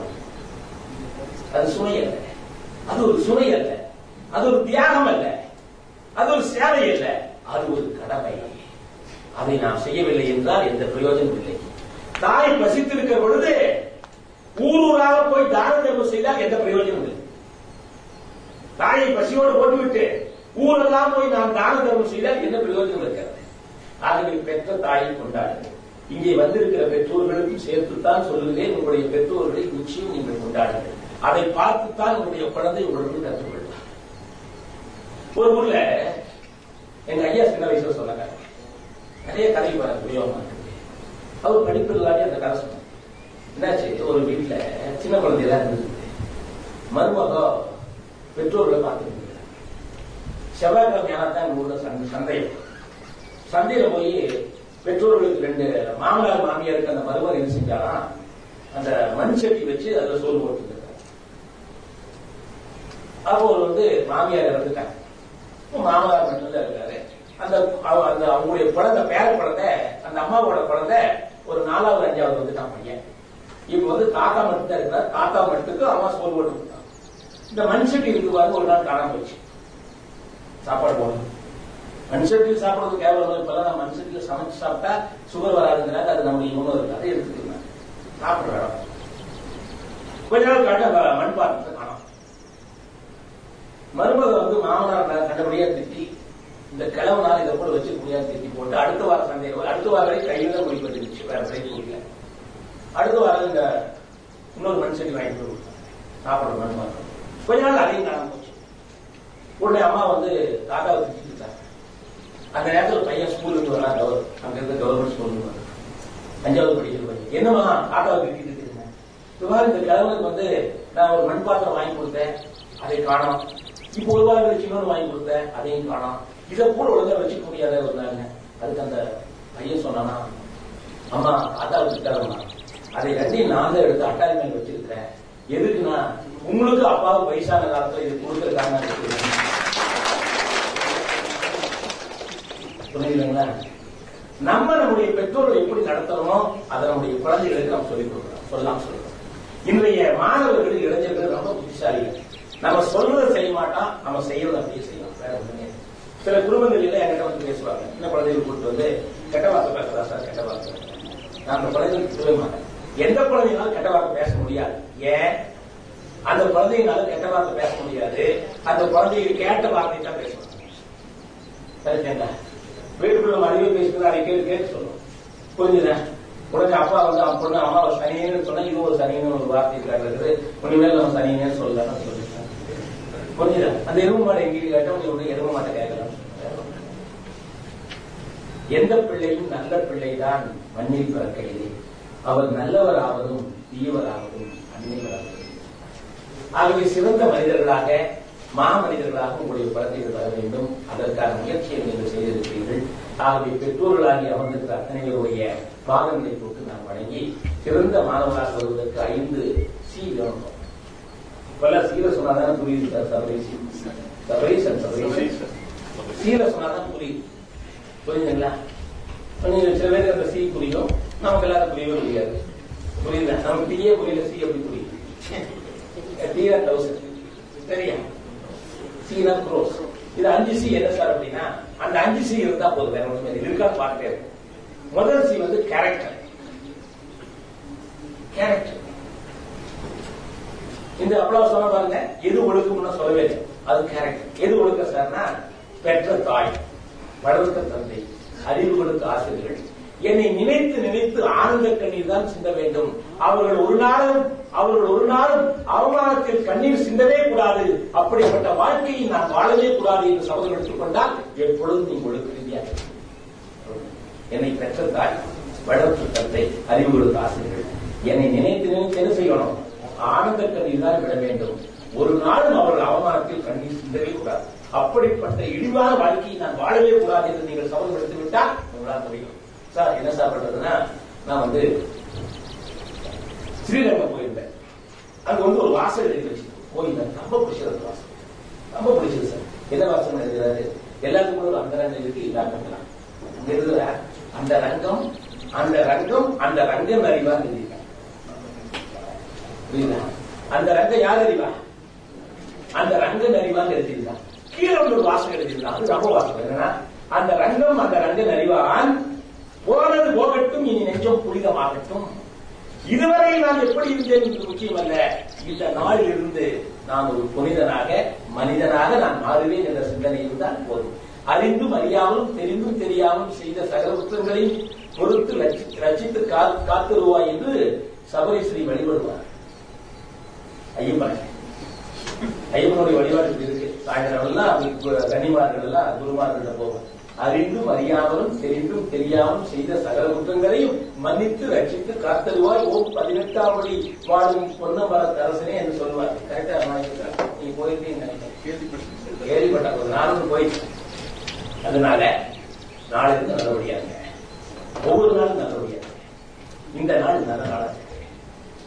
அது சுமை அல்ல. அது ஒரு சுமை அல்ல. அது ஒரு தியாகம் அல்ல. அது ஒரு சேவை அல்ல அது ஒரு கடமை. அதை நாம் செய்யவில்லை என்றால் எந்த பிரயோஜனம் இல்லை. தாய் பசித்திருக்கிற பொழுது ஊர் ஊராக போய் தான தர்மம் செய்தால் எந்த பிரயோஜனம் இல்லை. தாயை பசியோடு போட்டுவிட்டு ஊரெல்லாம் போய் நாம் தான தர்மம் செய்தால் என்ன பிரயோஜனம் இருக்கிறது ஆகவே பெற்ற தாயை கொண்டாடுங்கள். இங்கே வந்திருக்கிற பெற்றோர்களுக்கும் சேர்த்துத்தான் சொல்லுகிறேன். உங்களுடைய பெற்றோர்களை நிச்சயம் நீங்கள் கொண்டாடுங்கள். அதை பார்த்துத்தான் உங்களுடைய குழந்தை உங்களுக்கு கற்றுக்கொள்வார் ஒரு ஊர்ல எங்க ஐயா சின்ன வயசுல சொன்னாங்க நிறைய கதை அவர் படிப்பு இல்லாமே அந்த கதை சொன்னார் என்னாச்சு ஒரு வீட்டுல சின்ன குழந்தையெல்லாம் இருந்தது மருமகம் பெற்றோர்களை பார்த்துட்டு செவ்வாய்க்கிழமை ஆனால் தான் ஊர்ல சந்தை சந்தேகம் சந்தையில போய் பெற்றோர்களுக்கு ரெண்டு மாமனார் மாமியாருக்கு அந்த மருமகன் என்ன செஞ்சாராம் அந்த மண் சட்டி வச்சு அதுல சோறு போட்டு அப்போ ஒரு வந்து மாமியார் இறந்துட்டாங்க மாமனார் மட்டும்தான் இருக்காரு. அந்த அவ- அந்த அவங்களுடைய குழந்தை பேர குழந்தை அந்த அம்மாவோட குழந்தை ஒரு நாலாவது அஞ்சாவது வந்துட்டான் பையன். இப்ப வந்து தாத்தா மட்டும் தான் இருக்கிறார் தாத்தா மட்டுக்கு அம்மா சோறு போட்டு இந்த மண் சட்டி ஒரு நாள் காணாம போச்சு. சாப்பாடு போடணும். மண் சட்டியில் சாப்பிடுறது கேவலம் இப்பெல்லாம் நான் மண்சட்டியில் சமைச்சு சாப்பிட்டா சுகர் வராதுங்கிறாங்க அது நம்முடைய உணவு. இருக்காது எடுத்துக்கலாம் சாப்பிட இடம் கொஞ்ச நாள் காட்ட மண் பாத்திரத்தை மருமகன் வந்து மாமனார் கண்டபடியா திட்டி இந்த கிழவனால இதை கூட வச்சு முடியாது திட்டி போட்டு? அடுத்த வாரம் சந்தையில் அடுத்த வாரம் கையில தான் முடிவு வேற சைடு முடியல அடுத்த வாரம் இந்த இன்னொரு மண் சட்டி வாங்கிட்டு வந்து கொடுத்தாங்க. மண் கொஞ்ச நாள் அதையும் காணாம போச்சு. உடனே அம்மா வந்து தாத்தாவை திட்டிட்டு அந்த நேரத்தில் பையன் ஸ்கூலுக்கு இருந்து வரா கவர் அங்க இருந்து கவர்மெண்ட் ஸ்கூல்ல இருந்து அஞ்சாவது படிக்கிற பையன். என்னமா தாத்தாவை திட்டிட்டு இருக்கேன் இந்த கிழவனுக்கு வந்து நான் ஒரு மண் பாத்திரம் வாங்கி கொடுத்தேன். அதை காணோம். இப்போ ஒரு வாரம் கழிச்சு இன்னொரு வாங்கி கொடுத்தேன் அதையும் காணோம் இதை கூட ஒழுங்கா வச்சுக்க முடியாத ஒரு நாள் அதுக்கு அந்த பையன் சொன்னானா அம்மா தாத்தாவை திட்டாதம்மா அதை ரெண்டையும் நான் தான் எடுத்து அட்டாளி மேல வச்சிருக்கிறேன் எதுக்குன்னா உங்களுக்கு அப்பாவுக்கு வயசான காலத்துல இது கொடுக்கறதுக்காக புரியுதுங்களா நம்ம நம்முடைய பெற்றோர்கள் எப்படி நடத்தணுமோ அதை நம்முடைய குழந்தைகளுக்கு நாம் சொல்லிக் கொடுக்கிறோம் சொல்லலாம் சொல்லுவோம் இன்றைய மாணவர்கள் இளைஞர்கள் ரொம்ப புத்திசாலிகள் நம்ம சொல்றதை செய்ய மாட்டோம் நம்ம செய்யறது அப்படியே செய்யலாம் வேற ஒண்ணுமே சில குடும்பங்கள் என்கிட்ட வந்து பேசுவாங்க. சின்ன குழந்தைகள் கூட்டு வந்து கெட்ட வார்த்தை பேசுறா சார் கெட்ட வார்த்தை. நான் அந்த குழந்தைகளுக்கு சொல்ல மாட்டேன். எந்த குழந்தைனாலும் கெட்ட வார்த்தை பேச முடியாது. ஏன்? அந்த குழந்தைங்களால கெட்ட வார்த்தை பேச முடியாது. அந்த குழந்தைங்க கேட்ட வார்த்தை தான் பேசணும் சரிங்களா? வீட்டுக்குள்ள மனைவி பேசுறது அதை கேட்டு கேட்டு சொல்லணும் புரிஞ்சுதா? உடனே அப்பா வந்து அவன் பொண்ணு அம்மா சனியன்னு சொன்னா இது ஒரு சனியன்னு ஒரு வார்த்தை இருக்குது இனிமேல் நம்ம சனியன்னு சொல்லலாம் சொல்லிட்டேன் புரிஞ்சுதா? அந்த எருவு எங்க வீடு கேட்டா உங்க எருவு மாட்டை கேட்கலாம். எந்த பிள்ளையும் நல்ல பிள்ளைதான் மண்ணில் பிறக்கையிலே. அவர் நல்லவராவதும் தீயவராகவும் ஆகவே சிறந்த மனிதர்களாக மாமனிதர்களாக உங்களுடைய குழந்தைகள் வர வேண்டும். அதற்கான முயற்சியை நீங்கள் செய்திருக்கிறீர்கள். ஆகவே பெற்றோர்களாகி அமர்ந்திருக்கிற அத்தனைகளுடைய பாதங்களை போட்டு நாம் வழங்கி சிறந்த மாணவராக வருவதற்கு ஐந்து சி வேணும் பல சீர சொன்னாதான் புரியுது சார் சபரேசி சபரேசன் சபரேசன் சீர சொன்னாதான் புரியுது புரியுதுங்களா கொஞ்சம் சில பேருக்கு அந்த சி புரியும் நமக்கு எல்லாரும் புரியவே முடியாது புரியுதா நமக்கு டீயே புரியல சி எப்படி புரியுது டீனா தௌசண்ட் சரியா சீனா க்ரோஸ் இது அஞ்சு சி என்ன சார் அப்படின்னா அந்த அஞ்சு சி இருந்தா போதும் வேற இல்லை. இருக்கான்னு பார்த்துட்டே இருக்கும் முதல் சி வந்து கேரக்டர் கேரக்டர் இந்த அவ்வளவு சொல்ல பாருங்க எது ஒழுக்கம்னு சொல்லவே இல்லை. அது கேரக்டர் எது ஒழுக்க சார்னா பெற்ற தாய் வளர்த்த தந்தை அறிவு கொடுத்த ஆசிரியர்கள். என்னை நினைத்து நினைத்து ஆனந்த கண்ணீர் தான் சிந்த வேண்டும். அவர்கள் ஒரு நாளும் அவர்கள் ஒரு நாளும் அவமானத்தில் கண்ணீர் சிந்தவே கூடாது. அப்படிப்பட்ட வாழ்க்கையை நான் வாழவே கூடாது என்று சபதம் எடுத்துக் கொண்டால் எப்பொழுதும் நீ ஒழுக்க ரீதியாக என்னை பெற்ற தாய் வளர்த்து தந்தை அறிவு கொடுத்த ஆசிரியர்கள். என்னை நினைத்து நினைத்து என்ன செய்யணும்? ஆனந்த கண்ணீர் தான் விட வேண்டும். ஒரு நாளும் அவர்கள் அவமானத்தில் கண்ணீர் சிந்தவே கூடாது. அப்படிப்பட்ட இழிவான வாழ்க்கையை நான் வாழவே கூடாது என்று நீங்கள் சபதம் எடுத்து விட்டால் உங்களால் முடியும். சார் என்ன சார் பண்றதுன்னா நான் வந்து ஸ்ரீரங்கம் போயிருந்தேன். அங்க வந்து ஒரு வாசல் எழுதி வச்சு கோயில் ரொம்ப பிடிச்சது வாசல். ரொம்ப பிடிச்சது சார். என்ன வாசல் எழுதுறாரு? எல்லாத்துக்கும் ஒரு அந்த ரங்கம் இருக்கு இல்லாமலாம் எழுதுற அந்த ரங்கம் அந்த ரங்கம் அந்த ரங்கம் அறிவா எழுதியிருக்காங்க புரியுதா அந்த ரங்கம் யார் அறிவா? அந்த ரங்கம் அறிவான்னு எழுதியிருக்கான் கீழே ஒரு வாசகம் எழுதியிருக்கான் அது ரொம்ப வாசகம். என்னன்னா அந்த ரங்கம் அந்த ரங்கன் அறிவான் போனது போகட்டும் இனி நெஞ்சம் புனிதமாகட்டும். இதுவரை நான் எப்படி இருந்தேன் என்று முக்கியம் அல்ல இந்த நாளில் இருந்து நான் ஒரு புனிதனாக மனிதனாக நான் மாறுவேன் என்ற சிந்தனை இருந்தால் போதும். அறிந்தும் அறியாமலும் தெரிந்தும் தெரியாமலும் செய்த சகலத்தையும் பொறுத்து ரச்சித்து ரட்சித்து காத்திருவாய் என்று சபரீஸ்வரி வழிபடுவார். ஐயப்பனை ஐயப்பனுடைய வழிபாடு இருக்கு. சாயந்தரம் எல்லாம் கனிமார்கள் எல்லாம் குருமார்கள் போகும். அறிந்தும் அறியாமலும் தெரிந்தும் தெரியாமலும் செய்த சகல குற்றங்களையும் மன்னித்து ரட்சித்து காத்தருவாய். ஓ பதினெட்டாம் படி வாழும் பொன்னமர அரசனே என்று சொல்வார் கரெக்டா நீ போயிருக்கீங்க கேள்விப்பட்ட ஒரு நாளும் போயிட்டேன் அதனால நாளை இருந்து நல்லபடியாங்க ஒவ்வொரு நாளும் நல்லபடியா இந்த நாள் நல்ல நாளாக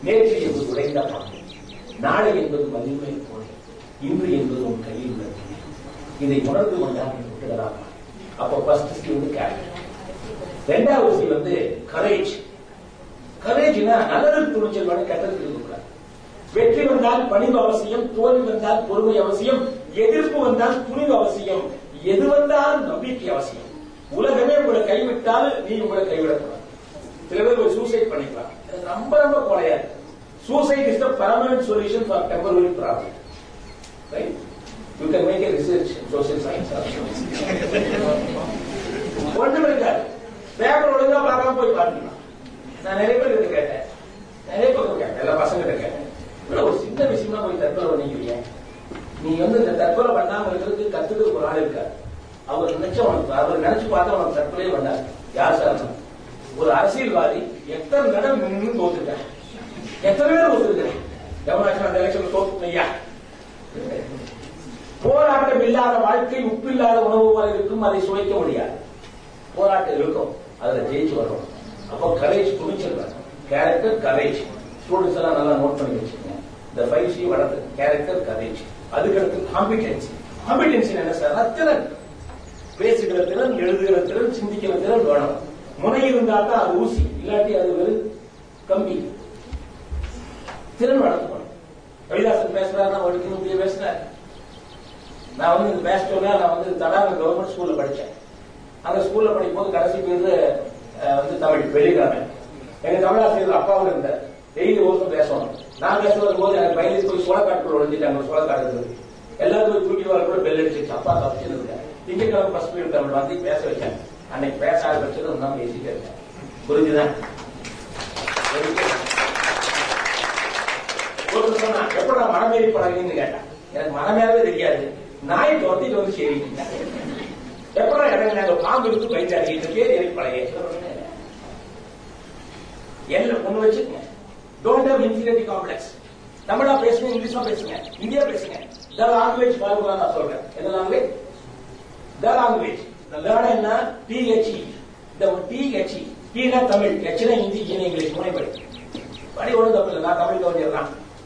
நேற்று என்று உடைந்த பாம்பு. நாளை என்பது வலிமை போலே இன்று என்பது உன் கையில் உள்ளது இதை உணர்ந்து கொண்டால் நீ விட்டுகளாக அப்போ ஃபர்ஸ்ட் சி வந்து கேரக்டர் ரெண்டாவது சி வந்து கரேஜ் கரேஜ்னா நல்லது துணிச்சல் வேணும் கெட்டது இருக்கக்கூடாது வெற்றி வந்தால் பணிவு அவசியம் தோல்வி வந்தால் பொறுமை அவசியம் எதிர்ப்பு வந்தால் துணிவு அவசியம் எது வந்தாலும் நம்பிக்கை அவசியம். உலகமே உங்களை கைவிட்டால் நீ உங்களை கைவிடக்கூடாது. சில பேர் ஒரு சூசைட் பண்ணிக்கலாம். ரொம்ப ரொம்ப ரொம்ப suicide is the permanent solution for temporary problem right you can make a research social science ஒன்றும் இருக்காது பேப்பர் ஒழுங்கா பார்க்காம போய் பார்த்துக்கலாம் நான் நிறைய பேர் கிட்ட கேட்டேன். நிறைய பேர் கேட்டேன். எல்லா பசங்க கிட்ட கேட்டேன். ஒரு சின்ன விஷயமா போய் தற்கொலை பண்ணிக்கிறீங்க? நீ வந்து இந்த தற்கொலை பண்ணாம இருக்கிறதுக்கு கத்துக்க ஒரு ஆள் இருக்காரு. அவர் நினைச்ச உனக்கு அவர் நினைச்சு பார்த்தா உனக்கு தற்கொலையே பண்ணார். யார் சார்? ஒரு அரசியல்வாதி எத்தனை தடவை நின்று தோத்துட்டேன் எத்தனை பேர் ஒத்துருக்கிறேன் எவனாச்சும் அந்த எலெக்ஷன் தோத்துனையா போராட்டம் இல்லாத வாழ்க்கை உப்பில்லாத உணவு போல இருக்கும் அதை சுவைக்க முடியாது. போராட்டம் இருக்கும் அதுல ஜெயிச்சு வரும் அப்போ கரேஜ் துணிச்சல் கேரக்டர் கரேஜ் ஸ்டூடெண்ட்ஸ் எல்லாம் நல்லா நோட் பண்ணி வச்சுக்கோங்க. இந்த ஃபைவ் சி வளர்த்து கேரக்டர் கரேஜ் அதுக்கடுத்து காம்பிடென்சி காம்பிடென்சி என்ன சார் திறன். பேசுகிற திறன் எழுதுகிற திறன் சிந்திக்கிற திறன் வேணும். முனை இருந்தால் தான் அது ஊசி. இல்லாட்டி அது ஒரு கம்பி. திறன் வளர்த்துக்கணும் ரவிதாசன் பேசுறாரு ஒழுக்கம் இப்படியே பேசுறாரு நான் வந்து இந்த பேசிட்டோம்னா நான் வந்து தடாக கவர்மெண்ட் ஸ்கூல்ல படிச்சேன். அந்த ஸ்கூல்ல படிக்கும் போது கடைசி பேர் வந்து தமிழ் வெள்ளிக்கிழமை எங்க தமிழாசிரியர் அப்பாவும் இருந்தார். டெய்லி ஒருத்தர் பேசணும் நான் பேச வரும்போது எனக்கு பயிலுக்கு போய் சோளக்காட்டுக்குள்ள ஒழிஞ்சிட்டாங்க சோளக்காடு இருந்தது எல்லாரும் போய் தூக்கி வர கூட பெல் அடிச்சு அப்பா தப்பிச்சிருந்தேன் திங்கட்கிழமை ஃபர்ஸ்ட் பீரியட் தமிழ் வந்து பேச வச்சேன். அன்னைக்கு பேச ஆரம்பிச்சது நான் பேசிட்டு இருக்கேன் புரிஞ்சுதான் ஒருத்தர் சொன்னா நான் மனமேறி பழகுன்னு கேட்டான் எனக்கு மனமேறவே தெரியாது நாய் துரத்திட்டு வந்து சரி எப்படா எனக்கு நாங்க பாம்பு எடுத்து பயிற்சி இருக்கே எனக்கு பழக எல்லாம் ஒண்ணு வச்சுக்கங்க டோன்ட் ஹவ் இன்ஃபீரியாரிட்டி காம்ப்ளெக்ஸ் தமிழா பேசுங்க இங்கிலீஷா பேசுங்க இந்தியா பேசுங்க த லாங்குவேஜ் ஃபார்முலா நான் சொல்றேன் என்ன லாங்குவேஜ் த லாங்குவேஜ் லேர்ன் என்ன டிஹெச்இ இந்த டிஹெச்இ டீனா தமிழ் ஹெச்னா ஹிந்தி ஈன இங்கிலீஷ் மூணு படி படி ஒன்றும் தப்பு இல்லை நான் தமிழ் கவிஞர்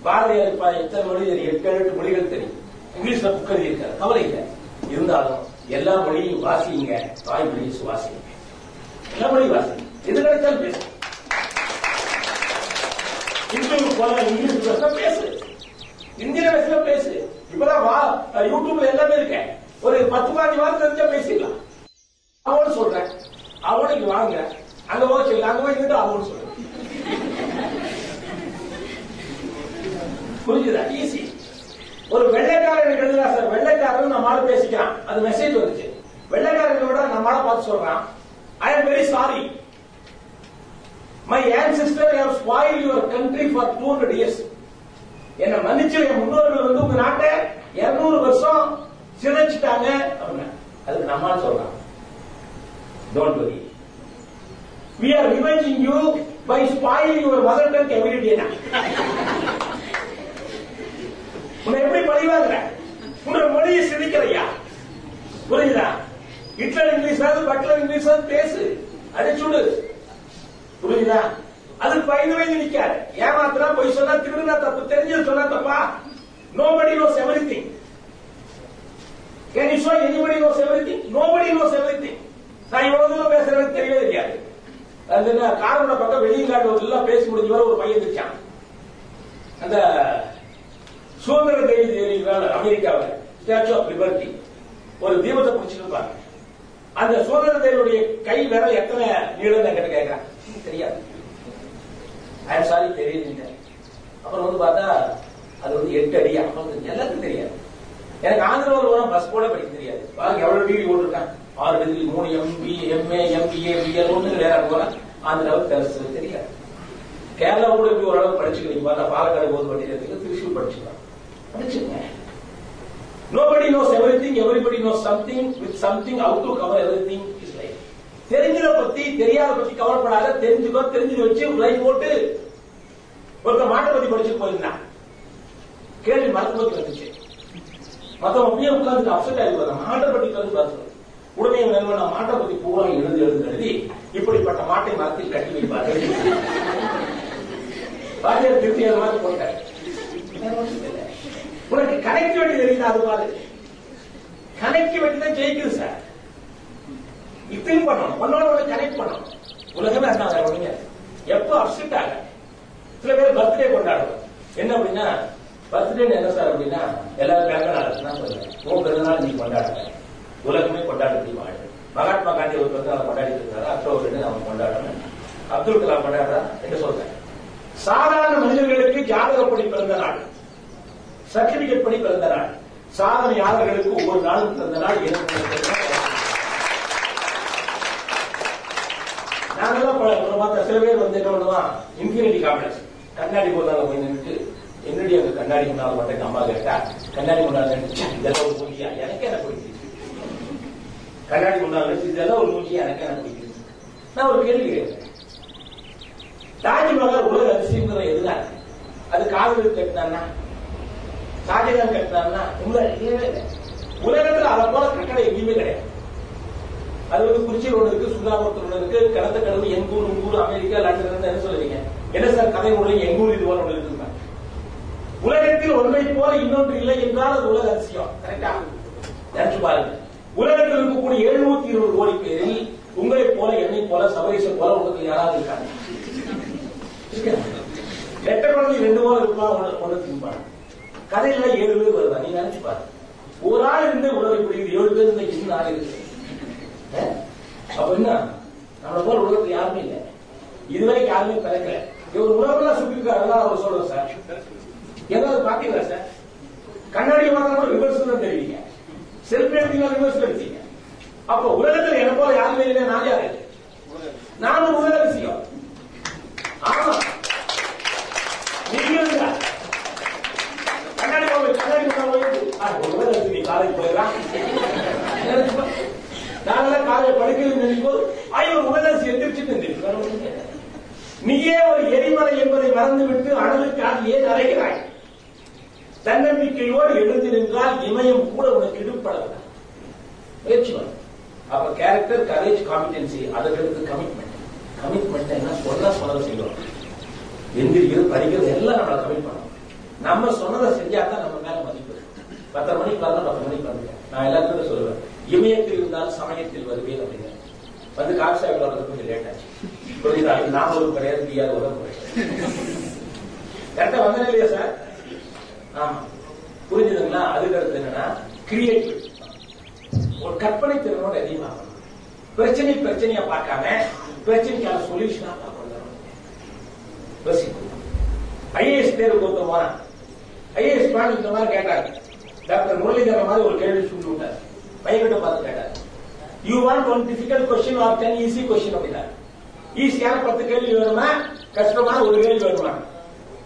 தான் பாரதியார் இப்ப எத்தனை மொழி தெரியும்? எட்டு எட்டு மொழிகள் தெரியும். இங்கிலீஷ்ல புக் எழுதியிருக்காரு கவலை இல்லை. இருந்தாலும் எல்லா மொழியும் வாசிங்க தாய்மொழியை சுவாசிங்க. எல்லா மொழியும் வாசிங்க. எது கிடைச்சாலும் பேசு. இங்கிலீஷ் போல இங்கிலீஷ் பேச பேசு. இந்தியில பேசல பேசு. இப்பதான் வா யூடியூப்ல எல்லாமே இருக்கேன். ஒரு பத்து பாஞ்சு வாரம் தெரிஞ்சா பேசிடலாம். அவனு சொல்றேன். அவனுக்கு வாங்க. அங்க போக சொல்லு அங்க போய் அவனு சொல்றேன். புரிஞ்சுதா? ஈஸி ஒரு வெள்ளைக்காரன் எழுதுறா சார் வெள்ளைக்காரன் நம்மளால பேசிக்கிறான். அது மெசேஜ் வந்துச்சு. வெள்ளைக்காரன் விட நம்மளால பார்த்து சொல்றான். I am very sorry my ancestor have spoil your country for two hundred years என்ன மன்னிச்சு என் முன்னோர்கள் வந்து உங்க நாட்டை 200 வருஷம் சிதைச்சிட்டாங்க அப்படின்னா அதுக்கு நம்மால சொல்றான். Don't worry we are revenging you by spoil your mother tongue every day உன்னை எப்படி பழிவாங்கிற? உன்னோட மொழியை சிதைக்கிறையா புரியுதா? ஹிட்லர் இங்கிலீஷாவது பட்லர் இங்கிலீஷாவது பேசு. அதை அடிச்சுடு புரியுதா? அது பயந்து நினைக்காது ஏமாத்தினா போய் சொன்னா திருடுனா தப்பு. தெரிஞ்சது சொன்னா தப்பா? Nobody knows everything can you show anybody knows everything nobody knows everything நான் இவ்வளவு தூரம் பேசுறது தெரியவே தெரியாது. அது காரோட பக்கம் வெளியில் எல்லாம் பேசி முடிஞ்ச வரை ஒரு பையன் இருக்கான் அந்த சுதந்திர தேவி தெரியுங்களா அமெரிக்காவில் ஸ்டாச்சு ஆஃப் லிபர்ட்டி ஒரு தீபத்தை பிடிச்சிருப்பாங்க அந்த சுதந்திர தேவியுடைய கை விரல் எத்தனை நீளம் என்கிட்ட கேட்கறான். தெரியாது. ஐம் சாரி தெரியுது அப்புறம் வந்து பார்த்தா அது வந்து எட்டு அடி அப்புறம் எல்லாத்துக்கும் தெரியாது. எனக்கு ஆந்திராவில் வரும் பஸ் கூட படிக்க தெரியாது. பாருங்க எவ்வளவு டிகிரி போட்டிருக்கான் ஆறு டிகிரி மூணு எம்பி எம்ஏ எம்பிஏ பிஎல் ஒன்று வேற போல ஆந்திராவுக்கு தெரிஞ்சது தெரியாது. கேரளா கூட இப்படி ஓரளவு படிச்சுக்கிறீங்க? பார்த்தா பாலக்காடு போது படிக்கிறதுக்கு திருச்சூர் படிச்சுக்கலாம். படிச்சுங்க Nobody knows everything, everybody knows something, with something how to cover everything is life. தெரிஞ்சத பத்தி தெரியாத பத்தி கவலைப்படாத தெரிஞ்சுக்கோ தெரிஞ்சு வச்சு லைஃப் போட்டு ஒருத்த மாட்டை பத்தி படிச்சுட்டு போயிருந்தான். கேள்வி மரத்தை பத்தி வந்துச்சு மத்தவன் அப்படியே உட்கார்ந்து அப்செட் ஆகி போறான். மாட்டை பத்தி உட்கார்ந்து பார்த்து. உடனே இவன் என்ன மாட்டை பத்தி பூரா எழுந்து எழுந்து எழுதி இப்படிப்பட்ட மாட்டை மரத்தில் கட்டி வைப்பார்கள் பாஜக திருப்தி அது மாதிரி போட்டார் உனக்கு கலைக்க வேண்டியது தெரியல தெரியுது அது மாதிரி கலைக்க வேண்டியதான் ஜெயிக்குது சார் இப்பயும் பண்ணணும். ஒன்னோட ஒண்ணு கனெக்ட் பண்ணணும். உலகமே அதான் ஒண்ணுங்க எப்போ அப்செட் ஆக? சில பேர் பர்த்டே கொண்டாடுவோம். என்ன அப்படின்னா பர்த்டே என்ன சார் அப்படின்னா எல்லாரும் பிறந்த நாள் சொல்றேன் உன் பிறந்த நாள் நீ கொண்டாடுங்க உலகமே கொண்டாடுறது வாழ. மகாத்மா காந்தி ஒரு பிறந்த நாள் கொண்டாடிட்டு இருக்காரு அக்டோபர் ரெண்டு அவன் கொண்டாடுறேன் அப்துல் கலாம் கொண்டாடுறா? என்று சொல்றேன். சாதாரண மனிதர்களுக்கு ஜாதகப்படி பிறந்த நாள். சர்டிபிகேட் படி பிறந்த நாள் சாதனையாளர்களுக்கு ஒவ்வொரு நாளும் பிறந்த நாள் நாங்கெல்லாம் பல பார்த்தா சில பேர் வந்து என்ன பண்ணுவான் இன்ஃபினிட்டி காம்ப்ளெக்ஸ் கண்ணாடி முன்னால போய் நின்றுட்டு என்னடி அங்க கண்ணாடி முன்னால மட்டும் அம்மா கேட்டா கண்ணாடி முன்னால நினைச்சு இதெல்லாம் ஒரு மூலியா எனக்கு என்ன போயிடுச்சு கண்ணாடி முன்னால நினைச்சு இதெல்லாம் ஒரு மூலியா எனக்கு என்ன போயிடுச்சு நான் ஒரு கேள்வி கேட்கிறேன் தாஜ்மஹால் உலக அதிசயங்கிற எதுதான்? அது காதல் கட்டினான்னா ஷாஜகான் கட்டினாருன்னா உங்களை இல்லை. உலகத்துல அதை போல கட்டணம் எங்கேயுமே கிடையாது. அது வந்து குறிச்சியில் ஒண்ணு இருக்கு சுந்தாபுரத்தில் ஒண்ணு இருக்கு கடத்த கடவு எங்கூர் உங்கூர் அமெரிக்கா லண்டன் என்ன சொல்லுவீங்க? என்ன சார் கதை எங்க எங்கூர் இது போல ஒன்று இருக்கு உலகத்தில் ஒன்றை போல இன்னொன்று இல்லை என்றால் அது உலக அதிசயம். கரெக்டா நினைச்சு பாருங்க. உலகத்தில் இருக்கக்கூடிய எழுநூத்தி இருபது கோடி பேரில் உங்களை போல என்னை போல சபரீசன் போல உங்களுக்கு யாராவது இருக்காங்க? எட்ட குழந்தை ரெண்டு போல இருப்பா ஒன்று திம்பாங்க கதையில ஏழு பேர் வருதா? நீ நினைச்சு பாரு. ஒரு ஆள் இருந்து உலகை பிடிக்குது. ஏழு பேர் இருந்தா இன்னும் ஆள் இருக்கு. அப்ப என்ன? நம்மளை போல உலகத்துல யாருமே இல்லை. இதுவரைக்கும் யாருமே பிறக்கல. இவர் உலகெல்லாம் சுத்தி அவர் சொல்றோம் சார். ஏதாவது பாத்தீங்களா சார்? கண்ணாடி பார்த்தா கூட ரிவர்ஸ் தான் தெரிவிங்க. செல்ஃபி எடுத்தீங்கன்னா ரிவர்ஸ் எடுத்தீங்க. அப்ப உலகத்துல என்ன போல யாருமே இல்லை நான் யாரு? நானும் உலக விஷயம் ஆமா. நீங்க போய் காலேஜ் போயிடலாம் நாங்களாம் காலேஜ் ஐயோ உலகம் எந்திரிச்சுட்டு நீயே ஒரு எரிமலை என்பதை மறந்துவிட்டு அனலுக்காக ஏன் அறைகிறாய் தன்னம்பிக்கையோடு எழுந்து நின்றால் இமயம் கூட உனக்கு இடுப்படலாம் முயற்சி அப்ப கேரக்டர் கரேஜ் காம்பிடன்சி அதற்கு கமிட்மெண்ட் கமிட்மெண்ட் என்ன சொல்ல சொல்ல செய்யணும் எந்திரிக்கிறது படிக்கிறது எல்லாம் நம்மள கமிட் பண்ணணும் நம்ம சொன்னதை செஞ்சா தான் நம்ம மேல மதிப்பு பத்தரை மணிக்கு வரணும் பத்து மணிக்கு வந்துட்டேன் நான் எல்லாத்துக்கும் சொல்லுவேன் இமயத்தில் இருந்தாலும் சமயத்தில் வருவேன் அப்படின்னு வந்து காஃபி சாப்பிட வரது கொஞ்சம் லேட் ஆச்சு. புரியுதா? இது நான் ஒரு கிடையாது பிஆர் ஒரு கரெக்டா வந்தேன் இல்லையா சார்? ஆமா. புரிஞ்சுதுங்களா? அதுக்கு அடுத்து என்னன்னா கிரியேட்டிவ் ஒரு கற்பனை திறனோட அதிகமாக பிரச்சனை பிரச்சனையா பார்க்காம பிரச்சனைக்கான சொல்யூஷனா பார்க்கணும். யோசிக்கணும். ஐஏஎஸ் தேர்வு ஒருத்தன் போறான். ஐஏஎஸ் பாடம் இந்த மாதிரி கேட்டாங்க டாக்டர் முரளிதரன் மாதிரி ஒரு கேள்வி சொல்லி விட்டார். பையன்கிட்ட பார்த்து கேட்டார். You want one difficult question or ten easy question அப்படின்னா ஈஸியான பத்து கேள்வி வேணுமா? கஷ்டமான ஒரு கேள்வி வேணுமா?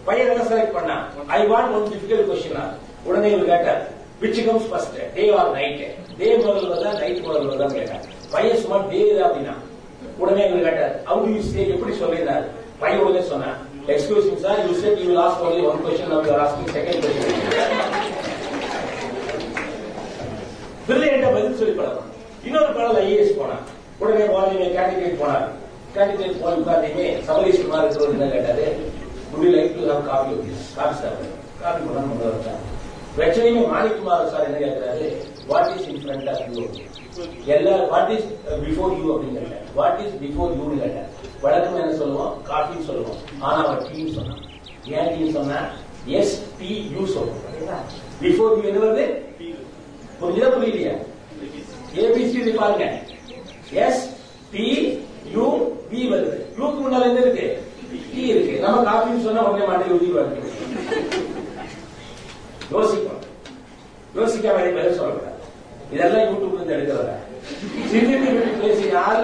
பையன் என்ன செலக்ட் பண்ணா I want one difficult question உடனே இவர் கேட்டார். Which comes first day or night day முதல் வருதா நைட் முதல் வருதா கேட்டார். பையன் சும்மா டே அப்படின்னா? உடனே இவர் கேட்டார். அவங்க யூ எப்படி சொல்லியிருந்தார்? பையன் உடனே Excuse me, sir, you said you will ask only one question, now you are asking second question. பிரில்லியண்டா பதில் சொல்லி பழக்கம் இன்னொரு படம் ஐஏஎஸ் போனான் உடனே வாலிமே கேண்டிடேட் போனார். கேண்டிடேட் போய் உட்கார்ந்தீங்க சபரீஸ்வரமா இருக்கிறவர் என்ன கேட்டாரு? Would like to have coffee coffee sir. Coffee பண்ணா கொண்டு வரட்டா பிரச்சனையுமே மாணிக்குமார் சார் என்ன கேட்கிறாரு? What is in front of you எல்லா வாட் இஸ் பிஃபோர் யூ அப்படின்னு கேட்டார். வாட் இஸ் பிஃபோர் யூன்னு கேட்டார். வழக்கம் என்ன சொல்லுவோம்? காஃபின்னு சொல்லுவோம். ஆனா அவர் டீன்னு சொன்னான் ஏன் டீன்னு சொன்னா எஸ் பி யூ சொல்லுவோம். பிஃபோர் யூ என்ன வருது? புரியுதா புரியலையா? ஏபிசி பாருங்க. எஸ் டி யூ பி வருது. யூக்கு முன்னால என்ன இருக்கு? டி இருக்கு. நம்ம காஃபின்னு சொன்னா உடனே மாட்டி உதவி வருது. யோசிக்கணும் யோசிக்காம வேண்டிய பதில் சொல்லக்கூடாது. இதெல்லாம் யூடியூப்ல இருந்து எடுக்கிறத? சிந்தித்து பேசினால்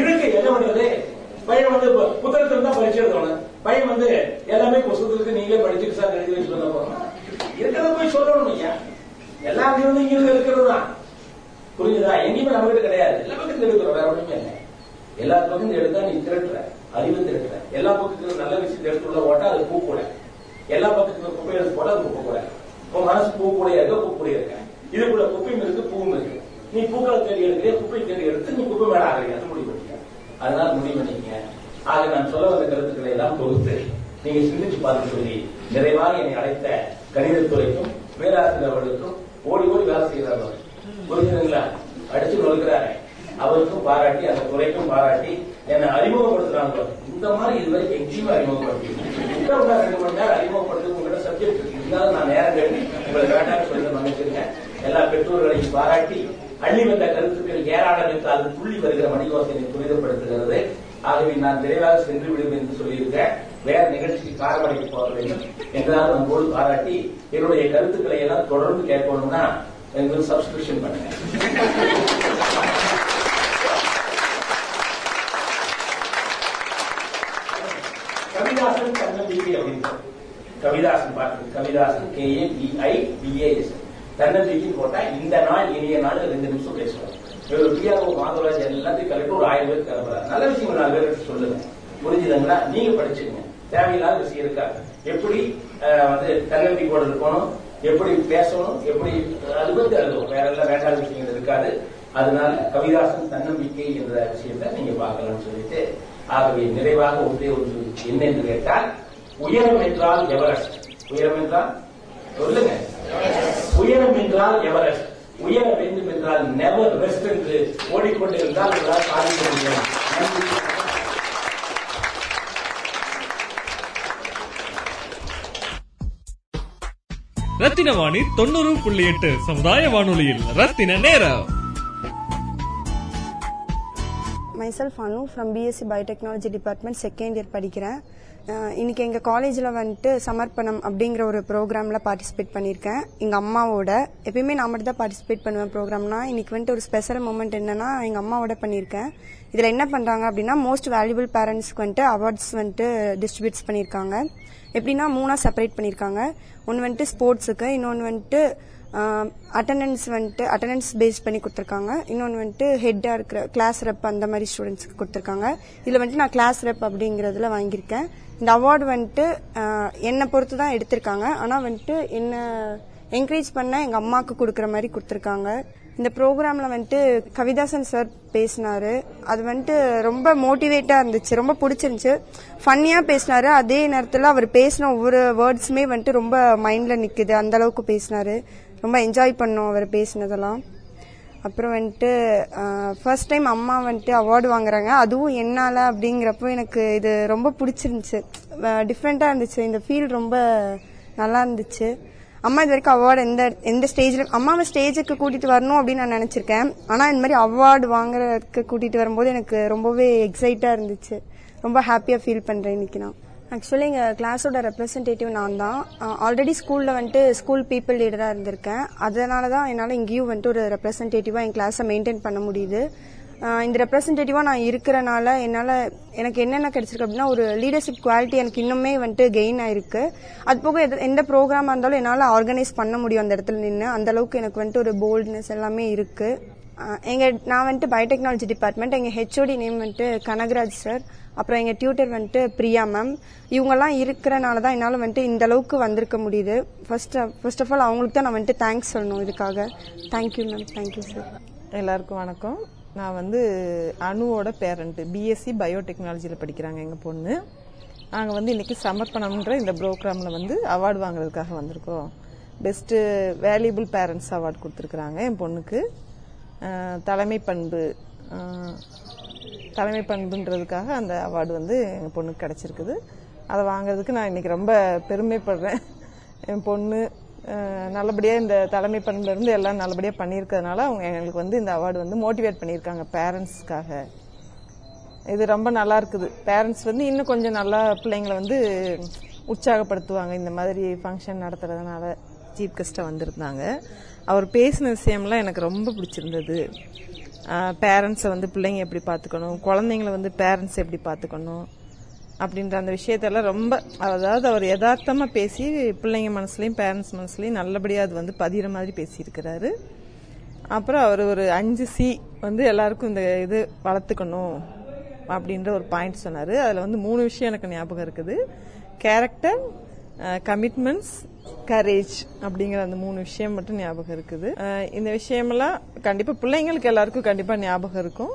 இருக்கு. என்ன பண்ணுறது பையன் வந்து புத்தகத்துல தான் பரிச்சு எழுதணும் பையன் வந்து எல்லாமே புத்தகத்துக்கு நீங்களே படிச்சுட்டு சார் எழுதி வச்சு பண்ண போறோம் இருக்கிறத போய் சொல்லணும் ஐயா எல்லா விஷயமும் இங்கிருந்து இருக்கிறது தான் புரியுதா எங்கேயுமே நம்ம கிட்ட கிடையாது. எல்லா பக்கத்துல இருக்கிறோம். வேற ஒண்ணுமே இல்லை. எல்லா பக்கத்துல எடுத்தா நீ திரட்டுற. அறிவு திரட்டுற. எல்லா பக்கத்துல நல்ல விஷயத்தை எடுத்து உள்ள போட்டா அது பூ கூட. எல்லா பக்கத்துல குப்பை எடுத்து போட்டா அது குப்பை கூட. உன் மனசு பூ கூட இருக்க பூ கூட இருக்க. இதுக்குள்ள குப்பையும் இருக்கு பூவும் இருக்கு. நீ பூக்களை தேடி எடுக்கிறிய? குப்பை தேடி எடுத்து நீ குப்பை மேல ஆகிறீங்க அது முடிவு. அதனால முடிவு நீங்க. ஆக நான் சொல்ல வந்த கருத்துக்களை எல்லாம் தொகுத்து நீங்க சிந்திச்சு பார்த்து சொல்லி நிறைவாக என்னை அழைத்த கணிதத்துறைக்கும் பேராசிரியர் அவர்களுக்கும் ஓடி ஓடி வேலை செய்கிறார்கள் புரிஞ்சுங்களா அடிச்சு நொழுக்கிறாரு அவருக்கும் பாராட்டி அந்த துறைக்கும் பாராட்டி என்னை அறிமுகப்படுத்துறாங்க இந்த மாதிரி இதுவரை எங்கேயுமே அறிமுகப்படுத்தி உங்க ரெண்டு மணி நேரம் அறிமுகப்படுத்தி உங்கள்கிட்ட சப்ஜெக்ட் இருக்கு. இருந்தாலும் நான் நேரம் கேட்டு உங்களுக்கு வேண்டாம்னு சொல்லி மன்னிச்சிருக்கேன் எல்லா பெற்றோர்களையும் பாராட்டி அள்ளி வந்த கருத்துக்கள் ஏராளம் என்று புள்ளி துள்ளி வருகிற மணிவாசனை துரிதப்படுத்துகிறது. ஆகவே நான் விரைவாக சென்று விடும் என்று சொல்லியிருக்கேன் வேற நிகழ்ச்சிக்கு காரமடைக்கு போக வேண்டும் என்றால் நம்மோடு பாராட்டி என்னுடைய கருத்துக்களை எல்லாம் தொடர்ந்து கேட்கணும்னா எங்களுக்கு சப்ஸ்கிரிப்ஷன் பண்ணுங்க. கவிதாசன் தன்னம்பிக்கை அப்படின்னு கவிதாசன் பாட்டு Kavidasan K A P I B A S தன்னம்பிக்கை போட்டா இந்த நாள் இனிய நாள் ரெண்டு நிமிஷம் பேசுவோம். இவர் பிஆர்ஓ மாதவராஜ் எல்லாத்தையும் கலெக்டர் ஒரு ஆயிரம் பேர் கிளம்புறாரு நல்ல விஷயம் நாலு பேர் சொல்லுங்க. புரிஞ்சுதுங்களா? நீங்க படிச்சுங்க தேவையில்லாத விஷயம் இருக்காது. எப்படி அஹ், வந்து தன்னம்பிக்கையோட இருக்கணும்? எப்படி பேசணும்? எப்படி அது பத்தி எழுதுவோம். வேற எல்லாம் வேண்டாத விஷயங்கள் இருக்காது. அதனால கவிதாசன் தன்னம்பிக்கை என்ற விஷயத்தை நீங்க பார்க்கலாம்னு சொல்லிட்டு ஆகவே நிறைவாக ஒன்றே ஒன்று என்ன என்று கேட்டால் உயரம் என்றால் எவரெஸ்ட்? உயரம் என்றால் சொல்லுங்க. உயரம் என்றால் எவரெஸ்ட்? உயர வேண்டும் என்றால் நெவர் ரெஸ்ட் என்று ஓடிக்கொண்டிருந்தால் உங்களால் சாதிக்க முடியும். ரத்தின வாணி தொண்ணூறு புள்ளி எட்டு சமுதாய வானொலியில். ரத்தின நேரம். Myself Anu from B Sc biotechnology department second year படிக்கிறேன். இன்னைக்கு எங்கள் காலேஜில் வந்துட்டு சமர்ப்பணம் அப்படிங்கிற ஒரு ப்ரோக்ராமில் பார்ட்டிசிபேட் பண்ணியிருக்கேன். எங்கள் அம்மாவோட. எப்பயுமே நான் மட்டும் தான் பார்ட்டிசிபேட் பண்ணுவேன் ப்ரோக்ராம்னா இன்னைக்கு வந்துட்டு ஒரு ஸ்பெஷல் மூமெண்ட் என்னன்னா எங்கள் அம்மாவோட பண்ணியிருக்கேன். இதில் என்ன பண்ணுறாங்க அப்படின்னா மோஸ்ட் வேல்யூபிள் பேரண்ட்ஸ்க்கு வந்துட்டு அவார்ட்ஸ் வந்துட்டு டிஸ்ட்ரிபியூட்ஸ் பண்ணியிருக்காங்க. எப்படின்னா மூணாக செப்பரேட் பண்ணியிருக்காங்க. ஒன்று வந்துட்டு ஸ்போர்ட்ஸுக்கு இன்னொன்று வந்துட்டு அட்டண்டன்ஸ் வந்துட்டு அட்டண்டன்ஸ் பேஸ் பண்ணி கொடுத்துருக்காங்க. இன்னொன்று வந்துட்டு ஹெட்டாக இருக்கிற கிளாஸ் ரெப் அந்த மாதிரி ஸ்டூடெண்ட்ஸ்க்கு கொடுத்துருக்காங்க. இதில் வந்துட்டு நான் கிளாஸ் ரெப் அப்படிங்கிறதுல வாங்கியிருக்கேன். இந்த அவார்டு வந்துட்டு என்னை பொறுத்து தான் எடுத்திருக்காங்க. ஆனால் வந்துட்டு என்னை என்கரேஜ் பண்ண எங்கள் அம்மாவுக்கு கொடுக்குற மாதிரி கொடுத்துருக்காங்க. இந்த ப்ரோக்ராமில் வந்துட்டு கவிதாசன் சார் பேசினாரு. அது வந்துட்டு ரொம்ப மோட்டிவேட்டாக இருந்துச்சு. ரொம்ப பிடிச்சிருந்துச்சு. ஃபன்னியாக பேசினாரு. அதே நேரத்தில் அவர் பேசின ஒவ்வொரு வேர்ட்ஸுமே வந்துட்டு ரொம்ப மைண்டில் நிற்குது அந்த அளவுக்கு பேசினாரு. ரொம்ப என்ஜாய் பண்ணோம் அவர் பேசினதெல்லாம். அப்புறம் வந்துட்டு ஃபர்ஸ்ட் டைம் அம்மா வந்துட்டு அவார்டு வாங்குறாங்க. அதுவும் என்னால் அப்படிங்கிறப்போ எனக்கு இது ரொம்ப பிடிச்சிருந்துச்சு. டிஃப்ரெண்ட்டாக இருந்துச்சு. இந்த ஃபீல் ரொம்ப நல்லா இருந்துச்சு. அம்மா இது வரைக்கும் அவார்டு எந்த எந்த ஸ்டேஜில் அம்மாவை ஸ்டேஜுக்கு கூட்டிகிட்டு வரணும் அப்படின்னு நான் நினச்சிருக்கேன். ஆனால் இந்த மாதிரி அவார்டு வாங்குறதுக்கு கூட்டிகிட்டு வரும்போது எனக்கு ரொம்பவே எக்ஸைட்டாக இருந்துச்சு. ரொம்ப ஹாப்பியாக ஃபீல் பண்ணுறேன் இன்னைக்கு நான். ஆக்சுவலி எங்கள் கிளாஸோட ரெப்ரசன்டேட்டிவ் நான் தான். ஆல்ரெடி ஸ்கூலில் வந்துட்டு ஸ்கூல் பீப்புள் லீடராக இருந்திருக்கேன். அதனால தான் என்னால் இங்கேயும் வந்துட்டு ஒரு ரெப்ரசன்டேட்டிவாக என் கிளாஸை மெயின்டைன் பண்ண முடியுது. இந்த ரெப்ரசன்டேட்டிவாக நான் இருக்கிறனால என்னால் எனக்கு என்னென்ன கிடைச்சிருக்கு அப்படின்னா ஒரு லீடர்ஷிப் குவாலிட்டி எனக்கு இன்னுமே வந்துட்டு கெயின் ஆயிருக்கு. அது போக எது- எந்த ப்ரோக்ராமாக இருந்தாலும் என்னால் ஆர்கனைஸ் பண்ண முடியும் அந்த இடத்துல நின்று அந்த அளவுக்கு எனக்கு வந்துட்டு ஒரு போல்ட்னஸ் எல்லாமே இருக்குது எங்கள் நான் வந்துட்டு பயோடெக்னாலஜி டிபார்ட்மெண்ட் எங்கள் ஹெச்ஓடி நேம் வந்துட்டு கனகராஜ் சார் அப்புறம் எங்க டியூட்டர் வந்துட்டு பிரியா மேம் இவங்கெல்லாம் இருக்கிறனால தான் என்னால் வந்துட்டு இந்த அளவுக்கு வந்திருக்க முடியுது. ஃபர்ஸ்ட் ஃபர்ஸ்ட் ஆஃப் ஆல் அவங்களுக்கு தான் நான் வந்துட்டு தேங்க்ஸ் சொல்லணும் இதுக்காக. தேங்க்யூ மேம் தேங்க்யூ சார் எல்லாருக்கும் வணக்கம். நான் வந்து அணுவோட பேரண்ட் பிஎஸ்சி பயோடெக்னாலஜியில் படிக்கிறாங்க எங்கள் பொண்ணு. நாங்கள் வந்து இன்னைக்கு சமர்ப்பணம்ன்ற இந்த ப்ரோக்ராமில் வந்து அவார்டு வாங்குறதுக்காக வந்திருக்கோம். பெஸ்ட்டு வேல்யூபிள் பேரண்ட்ஸ் அவார்டு கொடுத்துருக்குறாங்க என் பொண்ணுக்கு. தலைமை பண்பு தலைமை பண்புன்றதுக்காக அந்த அவார்டு வந்து எங்கள் பொண்ணுக்கு கிடச்சிருக்குது. அதை வாங்குறதுக்கு நான் இன்னைக்கு ரொம்ப பெருமைப்படுறேன். என் பொண்ணு நல்லபடியாக இந்த தலைமை பண்புலேருந்து எல்லாம் நல்லபடியாக பண்ணியிருக்கிறதுனால அவங்க எங்களுக்கு வந்து இந்த அவார்டு வந்து மோட்டிவேட் பண்ணியிருக்காங்க பேரண்ட்ஸ்க்காக. இது ரொம்ப நல்லா இருக்குது. பேரண்ட்ஸ் வந்து இன்னும் கொஞ்சம் நல்லா பிள்ளைங்களை வந்து உற்சாகப்படுத்துவாங்க. இந்த மாதிரி ஃபங்க்ஷன் நடத்துறதுனால சீஃப் கெஸ்ட்டாக வந்திருந்தாங்க. அவர் பேசின விஷயம்லாம் எனக்கு ரொம்ப பிடிச்சிருந்தது. பேரண்ட்ஸை வந்து பிள்ளைங்க எப்படி பார்த்துக்கணும்? குழந்தைங்கள வந்து பேரண்ட்ஸ் எப்படி பார்த்துக்கணும்? அப்படின்ற அந்த விஷயத்தெல்லாம் ரொம்ப அதாவது அவர் யதார்த்தமாக பேசி பிள்ளைங்க மனசுலையும் பேரண்ட்ஸ் மனசுலையும் நல்லபடியாக அது வந்து பதிகிற மாதிரி பேசியிருக்கிறாரு. அப்புறம் அவர் ஒரு அஞ்சு சி வந்து எல்லாருக்கும் இந்த இது வளர்த்துக்கணும் அப்படின்ற ஒரு பாயிண்ட் சொன்னார். அதில் வந்து மூணு விஷயம் எனக்கு ஞாபகம் இருக்குது. கேரக்டர் கமிட்மெண்ட்ஸ் கரேஜ் அப்படிங்கிற அந்த மூணு விஷயம் மட்டும் ஞாபகம் இருக்குது. இந்த விஷயமெல்லாம் கண்டிப்பா பிள்ளைங்களுக்கு எல்லாருக்கும் கண்டிப்பா ஞாபகம் இருக்கும்.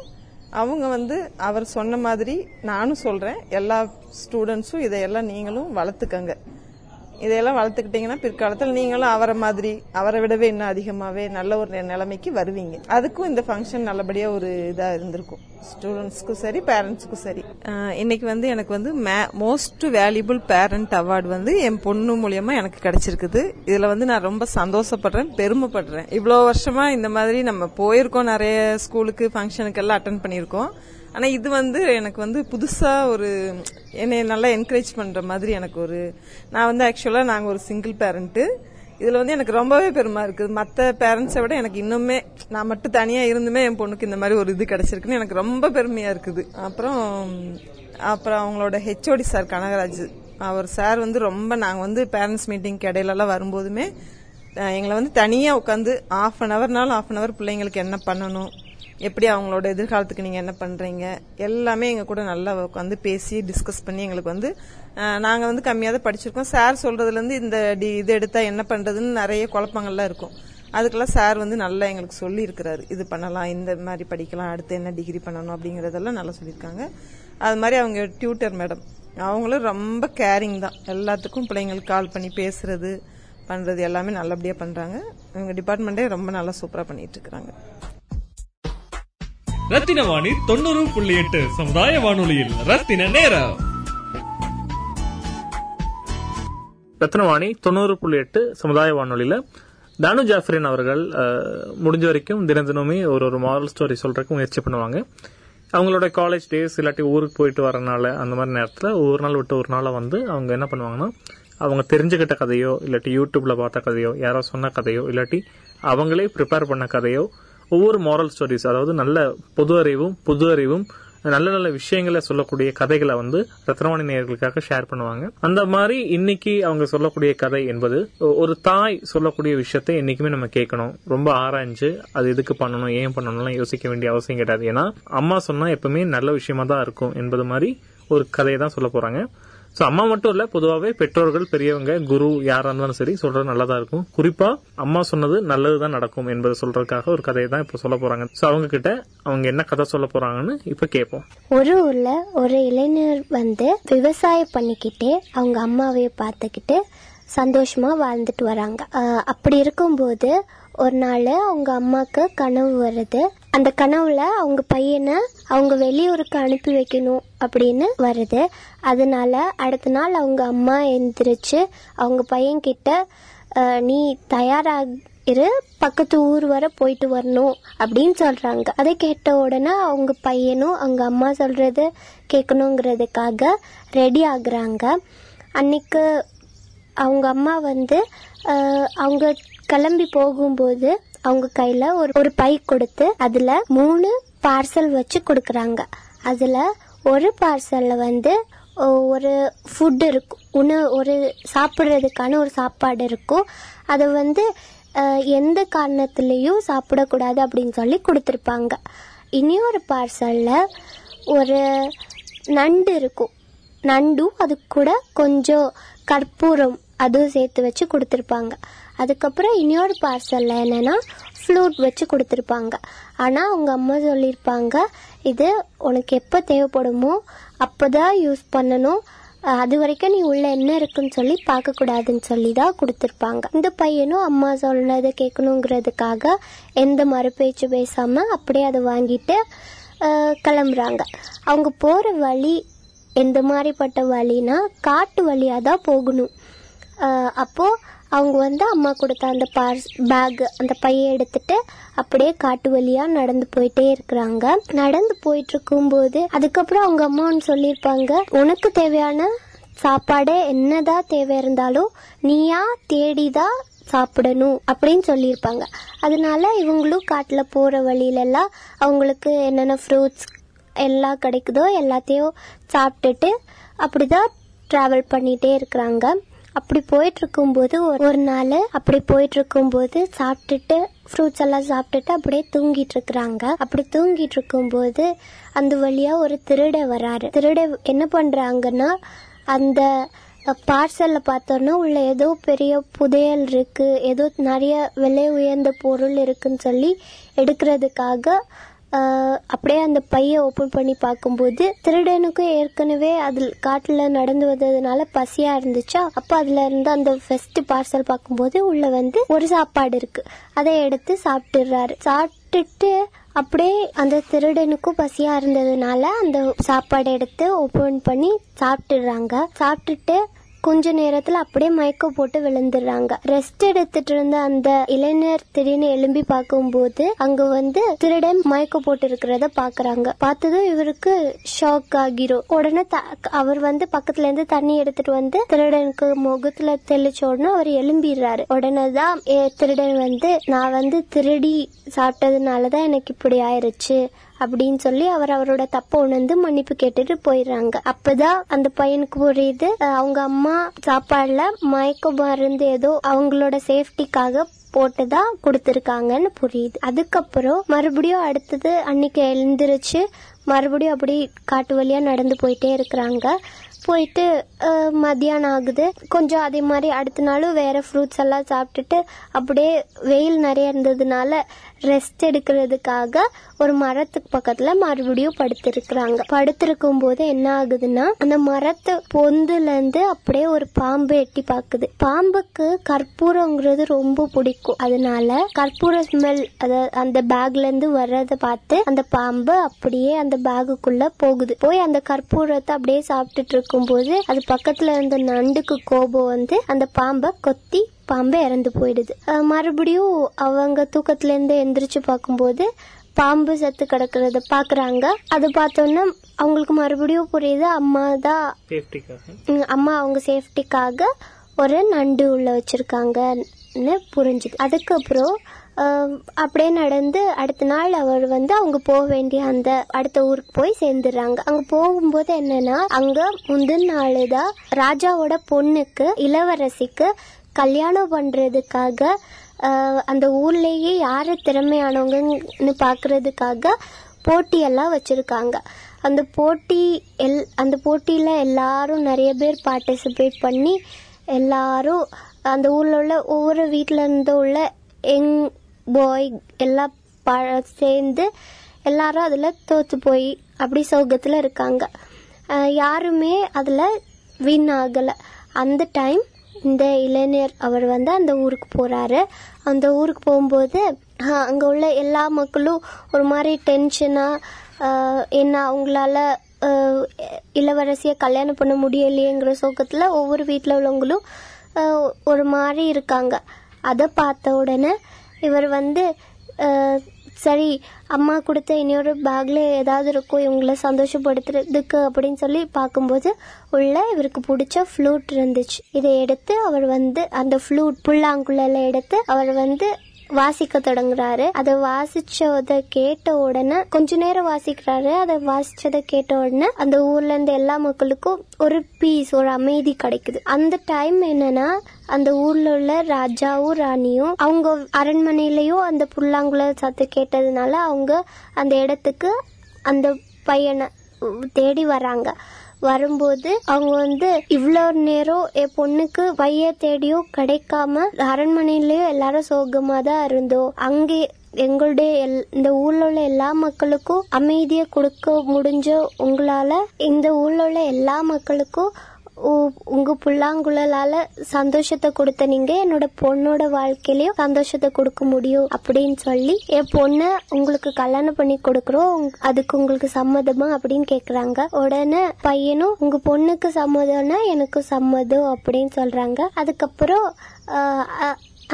அவங்க வந்து அவர் சொன்ன மாதிரி நானும் சொல்றேன். எல்லா ஸ்டூடெண்ட்ஸும் இதையெல்லாம் நீங்களும் வளர்த்துக்கங்க. இதையெல்லாம் வளர்த்துக்கிட்டீங்கன்னா பிற்காலத்தில் நீங்களும் அவரை மாதிரி அவரை விடவே இன்னும் அதிகமாகவே நல்ல ஒரு நிலைமைக்கு வருவீங்க. அதுக்கும் இந்த ஃபங்க்ஷன் நல்லபடியாக ஒரு இதாக இருந்திருக்கும். ஸ்டூடெண்ட்ஸ்க்கும் சரி பேரண்ட்ஸ்க்கும் சரி. இன்னைக்கு வந்து எனக்கு வந்து மோஸ்ட் வேல்யூபிள் பேரண்ட் அவார்டு வந்து என் பொண்ணு மூலியமா எனக்கு கிடைச்சிருக்குது. இதுல வந்து நான் ரொம்ப சந்தோஷப்படுறேன் பெருமைப்படுறேன். இவ்வளோ வருஷமா இந்த மாதிரி நம்ம போயிருக்கோம் நிறைய ஸ்கூலுக்கு ஃபங்க்ஷனுக்கு எல்லாம் அட்டன் பண்ணியிருக்கோம். ஆனா இது வந்து எனக்கு வந்து புதுசா ஒரு என்னை நல்லா என்கரேஜ் பண்ற மாதிரி எனக்கு ஒரு நான் வந்து ஆக்சுவலா நாங்க ஒரு சிங்கிள் பேரண்ட் இதுல வந்து எனக்கு ரொம்பவே பெருமா இருக்குது. மத்த பேரண்ட்ஸை விட எனக்கு இன்னுமே நான் மட்டும் தனியா இருந்துமே என் பொண்ணுக்கு இந்த மாதிரி ஒரு இது கிடைச்சிருக்குன்னு எனக்கு ரொம்ப பெருமையா இருக்குது. அப்புறம் அப்புறம் அவங்களோட ஹெச்ஓடி சார் கனகராஜ் அவர் சார் வந்து ரொம்ப நாங்க வந்து பேரண்ட்ஸ் மீட்டிங்க்கு இடையிலலாம் வரும்போதுமே எங்களை வந்து தனியா உட்காந்து ஆஃப் அன் ஹவர்னாலும் ஆஃப் அன் ஹவர் பிள்ளைங்களுக்கு என்ன பண்ணணும் எப்படி அவங்களோட எதிர்காலத்துக்கு நீங்க என்ன பண்றீங்க? எல்லாமே எங்க கூட நல்லா உட்காந்து பேசி டிஸ்கஸ் பண்ணி எங்களுக்கு வந்து நாங்கள் நாங்க வந்து கம்மியாக தான் படிச்சிருக்கோம். சார் சொல்றதுல இருந்து இந்த டி- இது எடுத்தா என்ன பண்றதுன்னு நிறைய குழப்பங்கள்லாம் இருக்கும். அதுக்கெல்லாம் சார் வந்து நல்லா எங்களுக்கு சொல்லி இருக்கிறாரு இது பண்ணலாம் இந்த மாதிரி படிக்கலாம் அடுத்து என்ன டிகிரி பண்ணணும் அப்படிங்கறதெல்லாம் நல்லா சொல்லியிருக்காங்க. அது மாதிரி அவங்க டியூட்டர் மேடம் அவங்களும் ரொம்ப கேரிங் தான். எல்லாத்துக்கும் பிள்ளைங்களுக்கு கால் பண்ணி பேசுறது பண்றது எல்லாமே நல்லபடியா பண்றாங்க. இவங்க டிபார்ட்மெண்டே ரொம்ப நல்லா சூப்பரா பண்ணிட்டு இருக்கிறாங்க. ரத்தின வாணி தொண்ணூறு புள்ளி எட்டு சமுதாய வானொலியில். ரத்தின நேரம். ரத்னவாணி தொண்ணூறு புள்ளி எட்டு சமுதாய வானொலியில. தானு ஜாஃப்ரின் அவர்கள் முடிஞ்ச வரைக்கும் தினம் தினமே ஒரு ஒரு மாரல் ஸ்டோரி சொல்றதுக்கு முயற்சி பண்ணுவாங்க. அவங்களோட காலேஜ் டேஸ் இல்லாட்டி ஊருக்கு போயிட்டு வரனால அந்த மாதிரி நேரத்தில் ஒரு நாள் விட்டு ஒரு நாளை வந்து அவங்க என்ன பண்ணுவாங்கன்னா அவங்க தெரிஞ்சுக்கிட்ட கதையோ இல்லாட்டி யூடியூப்ல பார்த்த கதையோ யாரோ சொன்ன கதையோ இல்லாட்டி அவங்களே ப்ரிப்பேர் பண்ண கதையோ ஒவ்வொரு மாரல் ஸ்டோரிஸ் அதாவது நல்ல பொது அறிவும் புது அறிவும் நல்ல நல்ல விஷயங்களை சொல்லக்கூடிய கதைகளை வந்து ரத்னவாணி நேயர்களுக்காக ஷேர் பண்ணுவாங்க. அந்த மாதிரி இன்னைக்கு அவங்க சொல்லக்கூடிய கதை என்பது ஒரு தாய் சொல்லக்கூடிய விஷயத்தை என்னைக்குமே நம்ம கேட்கணும். ரொம்ப ஆராய்ஞ்சு அது எதுக்கு பண்ணணும் ஏன் பண்ணணும்லாம் யோசிக்க வேண்டிய அவசியம் கிடையாது. ஏன்னா அம்மா சொன்னா எப்பவுமே நல்ல விஷயமா தான் இருக்கும் என்பது மாதிரி ஒரு கதையை தான் சொல்ல போறாங்க. ஸோ அம்மா மட்டும் இல்லை பொதுவாகவே பெற்றோர்கள் பெரியவங்க குரு யாராக இருந்தாலும் சரி சொல்கிறது நல்லதாக இருக்கும். குறிப்பாக அம்மா சொன்னது நல்லது தான் நடக்கும் என்பதை சொல்கிறதுக்காக ஒரு கதையை தான் இப்போ சொல்ல போகிறாங்க ஸோ அவங்க கிட்ட அவங்க என்ன கதை சொல்ல போகிறாங்கன்னு இப்போ கேட்போம் ஒரு ஊரில் ஒரு இளைஞர் வந்து விவசாயம் பண்ணிக்கிட்டே அவங்க அம்மாவையே பார்த்துக்கிட்டு சந்தோஷமா வாழ்ந்துட்டு வராங்க. அப்படி இருக்கும்போது ஒரு நாள் அவங்க அம்மாவுக்கு கனவு வருது. அந்த கனவுல அவங்க பையனை அவங்க வெளியூருக்கு அனுப்பி வைக்கணும் அப்படின்னு வருது. அதனால அடுத்த நாள் அவங்க அம்மா எந்திரிச்சு அவங்க பையன்கிட்ட நீ தயாராக இரு பக்கத்து ஊர் வர போயிட்டு வரணும் அப்படின்னு சொல்றாங்க. அதை கேட்ட உடனே அவங்க பையனும் அவங்க அம்மா சொல்றது கேட்கணுங்கிறதுக்காக ரெடி ஆகுறாங்க. அன்னைக்கு அவங்க அம்மா வந்து அவங்க கிளம்பி போகும்போது அவங்க கையில ஒரு ஒரு பை கொடுத்து அதுல மூணு பார்சல் வச்சு கொடுக்கறாங்க. அதுல ஒரு பார்சல்ல வந்து ஒரு ஃபுட் இருக்கும். உணவு ஒரு சாப்பிட்றதுக்கான ஒரு சாப்பாடு இருக்கும். அதை வந்து எந்த காரணத்துலேயும் சாப்பிடக்கூடாது அப்படின்னு சொல்லி கொடுத்துருப்பாங்க. இனியொரு பார்சலில் ஒரு நண்டு இருக்கும். நண்டும் அது கூட கொஞ்சம் கற்பூரம் அதுவும் சேர்த்து வச்சு கொடுத்துருப்பாங்க. அதுக்கப்புறம் இன்னொரு பார்சலில் என்னென்னா ஃப்ளூட் வச்சு கொடுத்துருப்பாங்க. ஆனால் அவங்க அம்மா சொல்லியிருப்பாங்க இது உனக்கு எப்போ தேவைப்படுமோ அப்போதான் யூஸ் பண்ணணும். அது வரைக்கும் நீ உள்ள என்ன இருக்குன்னு சொல்லி பார்க்கக்கூடாதுன்னு சொல்லி தான் கொடுத்துருப்பாங்க. இந்த பையனும் அம்மா சொன்னதை கேட்கணுங்கிறதுக்காக எந்த மறுபேச்சு பேசாமல் அப்படியே அதை வாங்கிட்டு கிளம்புறாங்க. அவங்க போகிற வழி எந்த மாதிரிப்பட்ட வழினா காட்டு வழியாக தான் போகணும் அப்போது அவங்க வந்து அம்மா கொடுத்த அந்த பார்ஸ் பேக் அந்த பையை எடுத்துட்டு அப்படியே காட்டு வழியா நடந்து போயிட்டே இருக்கிறாங்க. நடந்து போயிட்டு இருக்கும்போது அதுக்கப்புறம் அவங்க அம்மா ஒன்று சொல்லியிருப்பாங்க உனக்கு தேவையான சாப்பாடு என்னதான் தேவை இருந்தாலும் நீயா தேடிதான் சாப்பிடணும் அப்படின்னு சொல்லியிருப்பாங்க. அதனால இவங்களும் காட்டில் போகிற வழியிலெல்லாம் அவங்களுக்கு என்னென்ன ஃப்ரூட்ஸ் எல்லாம் கிடைக்குதோ எல்லாத்தையும் சாப்பிட்டுட்டு அப்படிதான் ட்ராவல் பண்ணிகிட்டே இருக்கிறாங்க. அப்படி போயிட்டு இருக்கும்போது ஒரு- நாள் அப்படி போயிட்டு இருக்கும்போது சாப்பிட்டுட்டு ஃப்ரூட்ஸ் எல்லாம் சாப்பிட்டுட்டு அப்படியே தூங்கிட்டு இருக்கிறாங்க அப்படி தூங்கிட்டு இருக்கும்போது அந்த வழியா ஒரு திருட வராரு. திருட என்ன பண்றாங்கன்னா அந்த பார்சல்ல பார்த்தோன்னா உள்ள ஏதோ பெரிய புதையல் இருக்கு. ஏதோ நிறைய விலை உயர்ந்த பொருள் இருக்குன்னு சொல்லி எடுக்கிறதுக்காக அப்படியே அந்த பைய ஓபன் பண்ணி பார்க்கும்போது திருடனுக்கும் ஏற்கனவே அதில் காட்டுல நடந்து வந்ததுனால பசியா இருந்துச்சா? அப்ப அதுல இருந்து அந்த ஃபர்ஸ்ட் பார்சல் பார்க்கும்போது உள்ள வந்து ஒரு சாப்பாடு இருக்கு. அதை எடுத்து சாப்பிட்டுறாரு. சாப்பிட்டுட்டு அப்படியே அந்த திருடனுக்கும் பசியா இருந்ததுனால அந்த சாப்பாடு எடுத்து ஓபன் பண்ணி சாப்பிட்டுறாங்க. சாப்பிட்டுட்டு கொஞ்ச நேரத்துல அப்படியே மயக்கம் போட்டு விழுந்துடுறாங்க. ரெஸ்ட் எடுத்துட்டு இருந்த அந்த இளைஞர் திடீர்னு எழும்பி பார்க்கும்போது அங்க வந்து திருடன் மயக்கம் போட்டு இருக்கிறத பாக்குறாங்க பார்த்ததும் இவருக்கு ஷாக் ஆகிரும். உடனே த- அவர் வந்து பக்கத்துல இருந்து தண்ணி எடுத்துட்டு வந்து திருடனுக்கு முகத்துல தெளிச்ச உடனே அவர் எழும்பிடுறாரு. உடனே தான் ஏ, திருடன் வந்து நான் வந்து திருடி சாப்பிட்டதுனாலதான் எனக்கு இப்படி ஆயிருச்சு. அப்படின்னு சொல்லி அவர் அவரோட தப்ப உணர்ந்து மன்னிப்பு கேட்டுட்டு போயிடுறாங்க. அப்பதான் அந்த பையனுக்கு புரியுது அவங்க அம்மா சாப்பாடுல மயக்க மருந்து ஏதோ அவங்களோட சேஃப்டிக்காக போட்டுதான் கொடுத்துருக்காங்கன்னு புரியுது. அதுக்கப்புறம் மறுபடியும் அடுத்தது அன்னைக்கு எழுந்திருச்சு மறுபடியும் அப்படி காட்டு வழியா நடந்து போயிட்டே இருக்கிறாங்க. போயிட்டு மத்தியானம் ஆகுது. கொஞ்சம் அதே மாதிரி அடுத்த நாளும் வேற ஃப்ரூட்ஸ் எல்லாம் சாப்பிட்டுட்டு அப்படியே வெயில் நிறைய இருந்ததுனால ரெஸ்ட் எடுக்கிறதுக்காக ஒரு மரத்துக்கு பக்கத்துல மறுபடியும் படுத்திருக்கிறாங்க. படுத்திருக்கும் போது என்ன ஆகுதுன்னா அந்த மரத்து பொந்துல இருந்து அப்படியே ஒரு பாம்பு எட்டி பாக்குது. பாம்புக்கு கற்பூரங்கிறது ரொம்ப பிடிக்கும். அதனால கற்பூர ஸ்மெல் அந்த பேக்ல இருந்து வர்றத பார்த்து அந்த பாம்பு அப்படியே அந்த பேகுக்குள்ள போகுது. போய் அந்த கற்பூரத்தை அப்படியே சாப்பிட்டுட்டு இருக்கும்போது அது பக்கத்துல இருந்த நண்டுக்கு கோபம் வந்து அந்த பாம்பை கொத்தி பாம்பு இறந்து போயிடுது. மறுபடியும் அவங்க தூக்கத்துல இருந்து எந்திரிச்சு பார்க்கும்போது பாம்பு செத்து கிடக்குறத பாக்குறாங்க அது பார்த்தோன்னா அவங்களுக்கு மறுபடியும் புரியுது அம்மா தான் அம்மா அவங்க சேஃப்டிக்காக ஒரு நண்டு உள்ள வச்சிருக்காங்கன்னு புரிஞ்சுது. அதுக்கப்புறம் அப்படியே நடந்து அடுத்த நாள் அவர் வந்து அவங்க போக வேண்டிய அந்த அடுத்த ஊருக்கு போய் சேர்ந்துடுறாங்க. அங்க போகும்போது என்னன்னா அங்க முந்தின நாளுதான் ராஜாவோட பொண்ணுக்கு இளவரசிக்கு கல்யாணம் பண்றதுக்காக அந்த ஊர்லேயே யார் திறமையானவங்கன்னு பார்க்கறதுக்காக போட்டியெல்லாம் வச்சுருக்காங்க. அந்த போட்டி எல் அந்த போட்டியில் எல்லாரும் நிறைய பேர் பார்ட்டிசிபேட் பண்ணி எல்லாரும் அந்த ஊரில் உள்ள ஒவ்வொரு வீட்டில் இருந்து உள்ள எங் பாய் எல்லாம் ப- சேர்ந்து எல்லாரும் அதில் தோற்று போய் அப்படி சோகத்தில் இருக்காங்க. யாருமே அதில் வின் ஆகலை. அந்த டைம் இந்த இளைஞர் அவர் வந்து அந்த ஊருக்கு போறாரு. அந்த ஊருக்கு போகும்போது அங்கே அங்க உள்ள எல்லா மக்களும் ஒரு மாதிரி டென்ஷனா என்ன அவங்களால ஆஹ், இளவரசிய கல்யாணம் பண்ண முடியலையேங்கிற சோகத்துல ஒவ்வொரு வீட்டில் உள்ளவங்களும் ஒரு மாதிரி இருக்காங்க. அதை பார்த்த உடனே இவர் வந்து சரி அம்மா கொடுத்த இன்னொரு பேக்ல ஏதாவது இருக்கும் இவங்கள சந்தோஷப்படுத்துறதுக்கு அப்படின்னு சொல்லி பார்க்கும்போது உள்ள இவருக்கு பிடிச்ச ஃப்ளூட் இருந்துச்சு. இதை எடுத்து அவர் வந்து அந்த ஃப்ளூட் புல்லாங்குழல எடுத்து அவர் வந்து வாசிக்க தொடங்குறாரு. அதை வாசிச்சத கேட்ட உடனே கொஞ்ச நேரம் வாசிக்கிறாரு. அதை வாசிச்சத கேட்ட உடனே அந்த ஊர்ல இருந்து எல்லா மக்களுக்கும் ஒரு பீஸ் ஒரு அமைதி கிடைக்குது. அந்த டைம் என்னன்னா அந்த ஊர்ல உள்ள ராஜாவும் ராணியும் அவங்க அரண்மனையிலயும் அந்த புல்லாங்குழல் சத்து கேட்டதுனால அவங்க அந்த இடத்துக்கு அந்த பையனை தேடி வராங்க. வரும்போது அவங்க வந்து இவ்வளவு நேரம் என் பொண்ணுக்கு பைய தேடியோ கிடைக்காம அரண்மனையிலயும் எல்லாரும் சோகமா தான் இருந்தோம் அங்கே எங்களுடைய எல்- இந்த ஊர்ல உள்ள எல்லா மக்களுக்கும் அமைதியை கொடுக்க முடிஞ்ச உங்களால இந்த ஊர்ல உள்ள எல்லா மக்களுக்கும் உங்க புல்லாங்குழலால சந்தோஷத்தை கொடுத்த நீங்க என்னோட பொண்ணோட வாழ்க்கையிலயும் சந்தோஷத்தை கொடுக்க முடியும் அப்படின்னு சொல்லி என் பொண்ண உங்களுக்கு கல்யாணம் பண்ணி கொடுக்கறோம். அதுக்கு உங்களுக்கு சம்மதமா அப்படின்னு கேக்குறாங்க. உடனே பையனும் உங்க பொண்ணுக்கு சம்மதம்னா எனக்கு சம்மதம் அப்படின்னு சொல்றாங்க. அதுக்கப்புறம்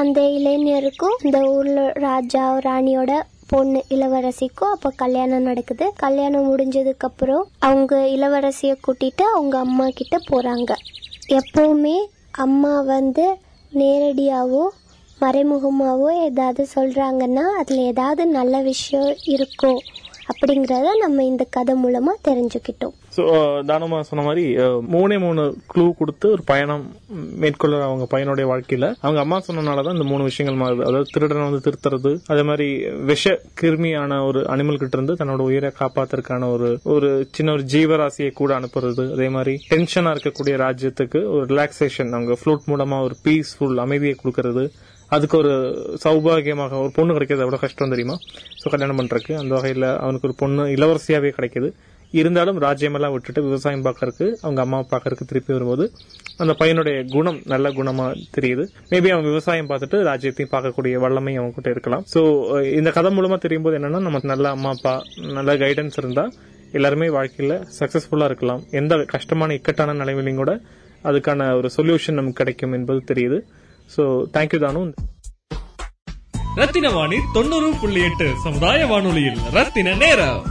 அந்த இளைஞருக்கும் இந்த ஊர்ல ராஜா ராணியோட பொண்ணு இளவரசிக்கும் அப்ப கல்யாணம் நடக்குது. கல்யாணம் முடிஞ்சதுக்கு அப்புறம் அவங்க இளவரசிய கூட்டிட்டு அவங்க அம்மா கிட்ட போறாங்க. எப்பவுமே அம்மா வந்து நேரடியாவோ மறைமுகமாவோ ஏதாவது சொல்றாங்கன்னா அதுல ஏதாவது நல்ல விஷயம் இருக்கும் அப்படிங்கிறத நம்ம இந்த கதை மூலமா தெரிஞ்சுக்கிட்டோம். ஸோ uh, தானமா சொன்ன மாதிரி uh, மூணே மூணு க்ளூ கொடுத்து ஒரு பயணம் மேற்கொள்ள அவங்க பையனுடைய வாழ்க்கையில. அவங்க அம்மா சொன்னனாலதான் இந்த மூணு விஷயங்கள் மாறுது. அதாவது திருடனை வந்து திருத்துறது அதே மாதிரி விஷ கிருமியான ஒரு அனிமல் கிட்ட இருந்து தன்னோட உயிரை காப்பாத்துறதுக்கான ஒரு ஒரு சின்ன ஒரு ஜீவராசியை கூட அனுப்புறது. அதே மாதிரி டென்ஷனா இருக்கக்கூடிய ராஜ்யத்துக்கு ஒரு ரிலாக்ஸேஷன் அவங்க ஃப்ளூட் மூலமா ஒரு பீஸ்ஃபுல் அமைதியை கொடுக்கறது. அதுக்கு ஒரு சௌபாகியமாக ஒரு பொண்ணு கிடைக்கிறது எவ்வளவு கஷ்டம் தெரியுமா? ஸோ கல்யாணம் பண்றதுக்கு அந்த வகையில அவனுக்கு ஒரு பொண்ணு இளவரசியாவே கிடைக்கிது. இருந்தாலும் ராஜ்யமெல்லாம் விட்டுட்டு விவசாயம் பார்க்கறதுக்கு அவங்க அம்மா பார்க்கறதுக்கு திருப்பி வரும்போது அந்த பையனுடைய குணம் நல்ல குணமா தெரியுது. மேபி அவன் விவசாயம் பார்த்துட்டு ராஜ்யத்தையும் பார்க்கக்கூடிய வல்லமை அவங்க கிட்ட இருக்கலாம். ஸோ இந்த கதை மூலமா தெரியும் போது என்னன்னா நமக்கு நல்ல அம்மா அப்பா நல்ல கைடன்ஸ் இருந்தா எல்லாருமே வாழ்க்கையில சக்சஸ்ஃபுல்லா இருக்கலாம். எந்த கஷ்டமான இக்கட்டான நிலைமையிலையும் கூட அதுக்கான ஒரு சொல்யூஷன் நமக்கு கிடைக்கும் என்பது தெரியுது. ஸோ தேங்க்யூ தானு ரத்தின வாணி தொண்ணூறு புள்ளி எட்டு சமுதாய வானொலியில் ரத்தின நேரம்.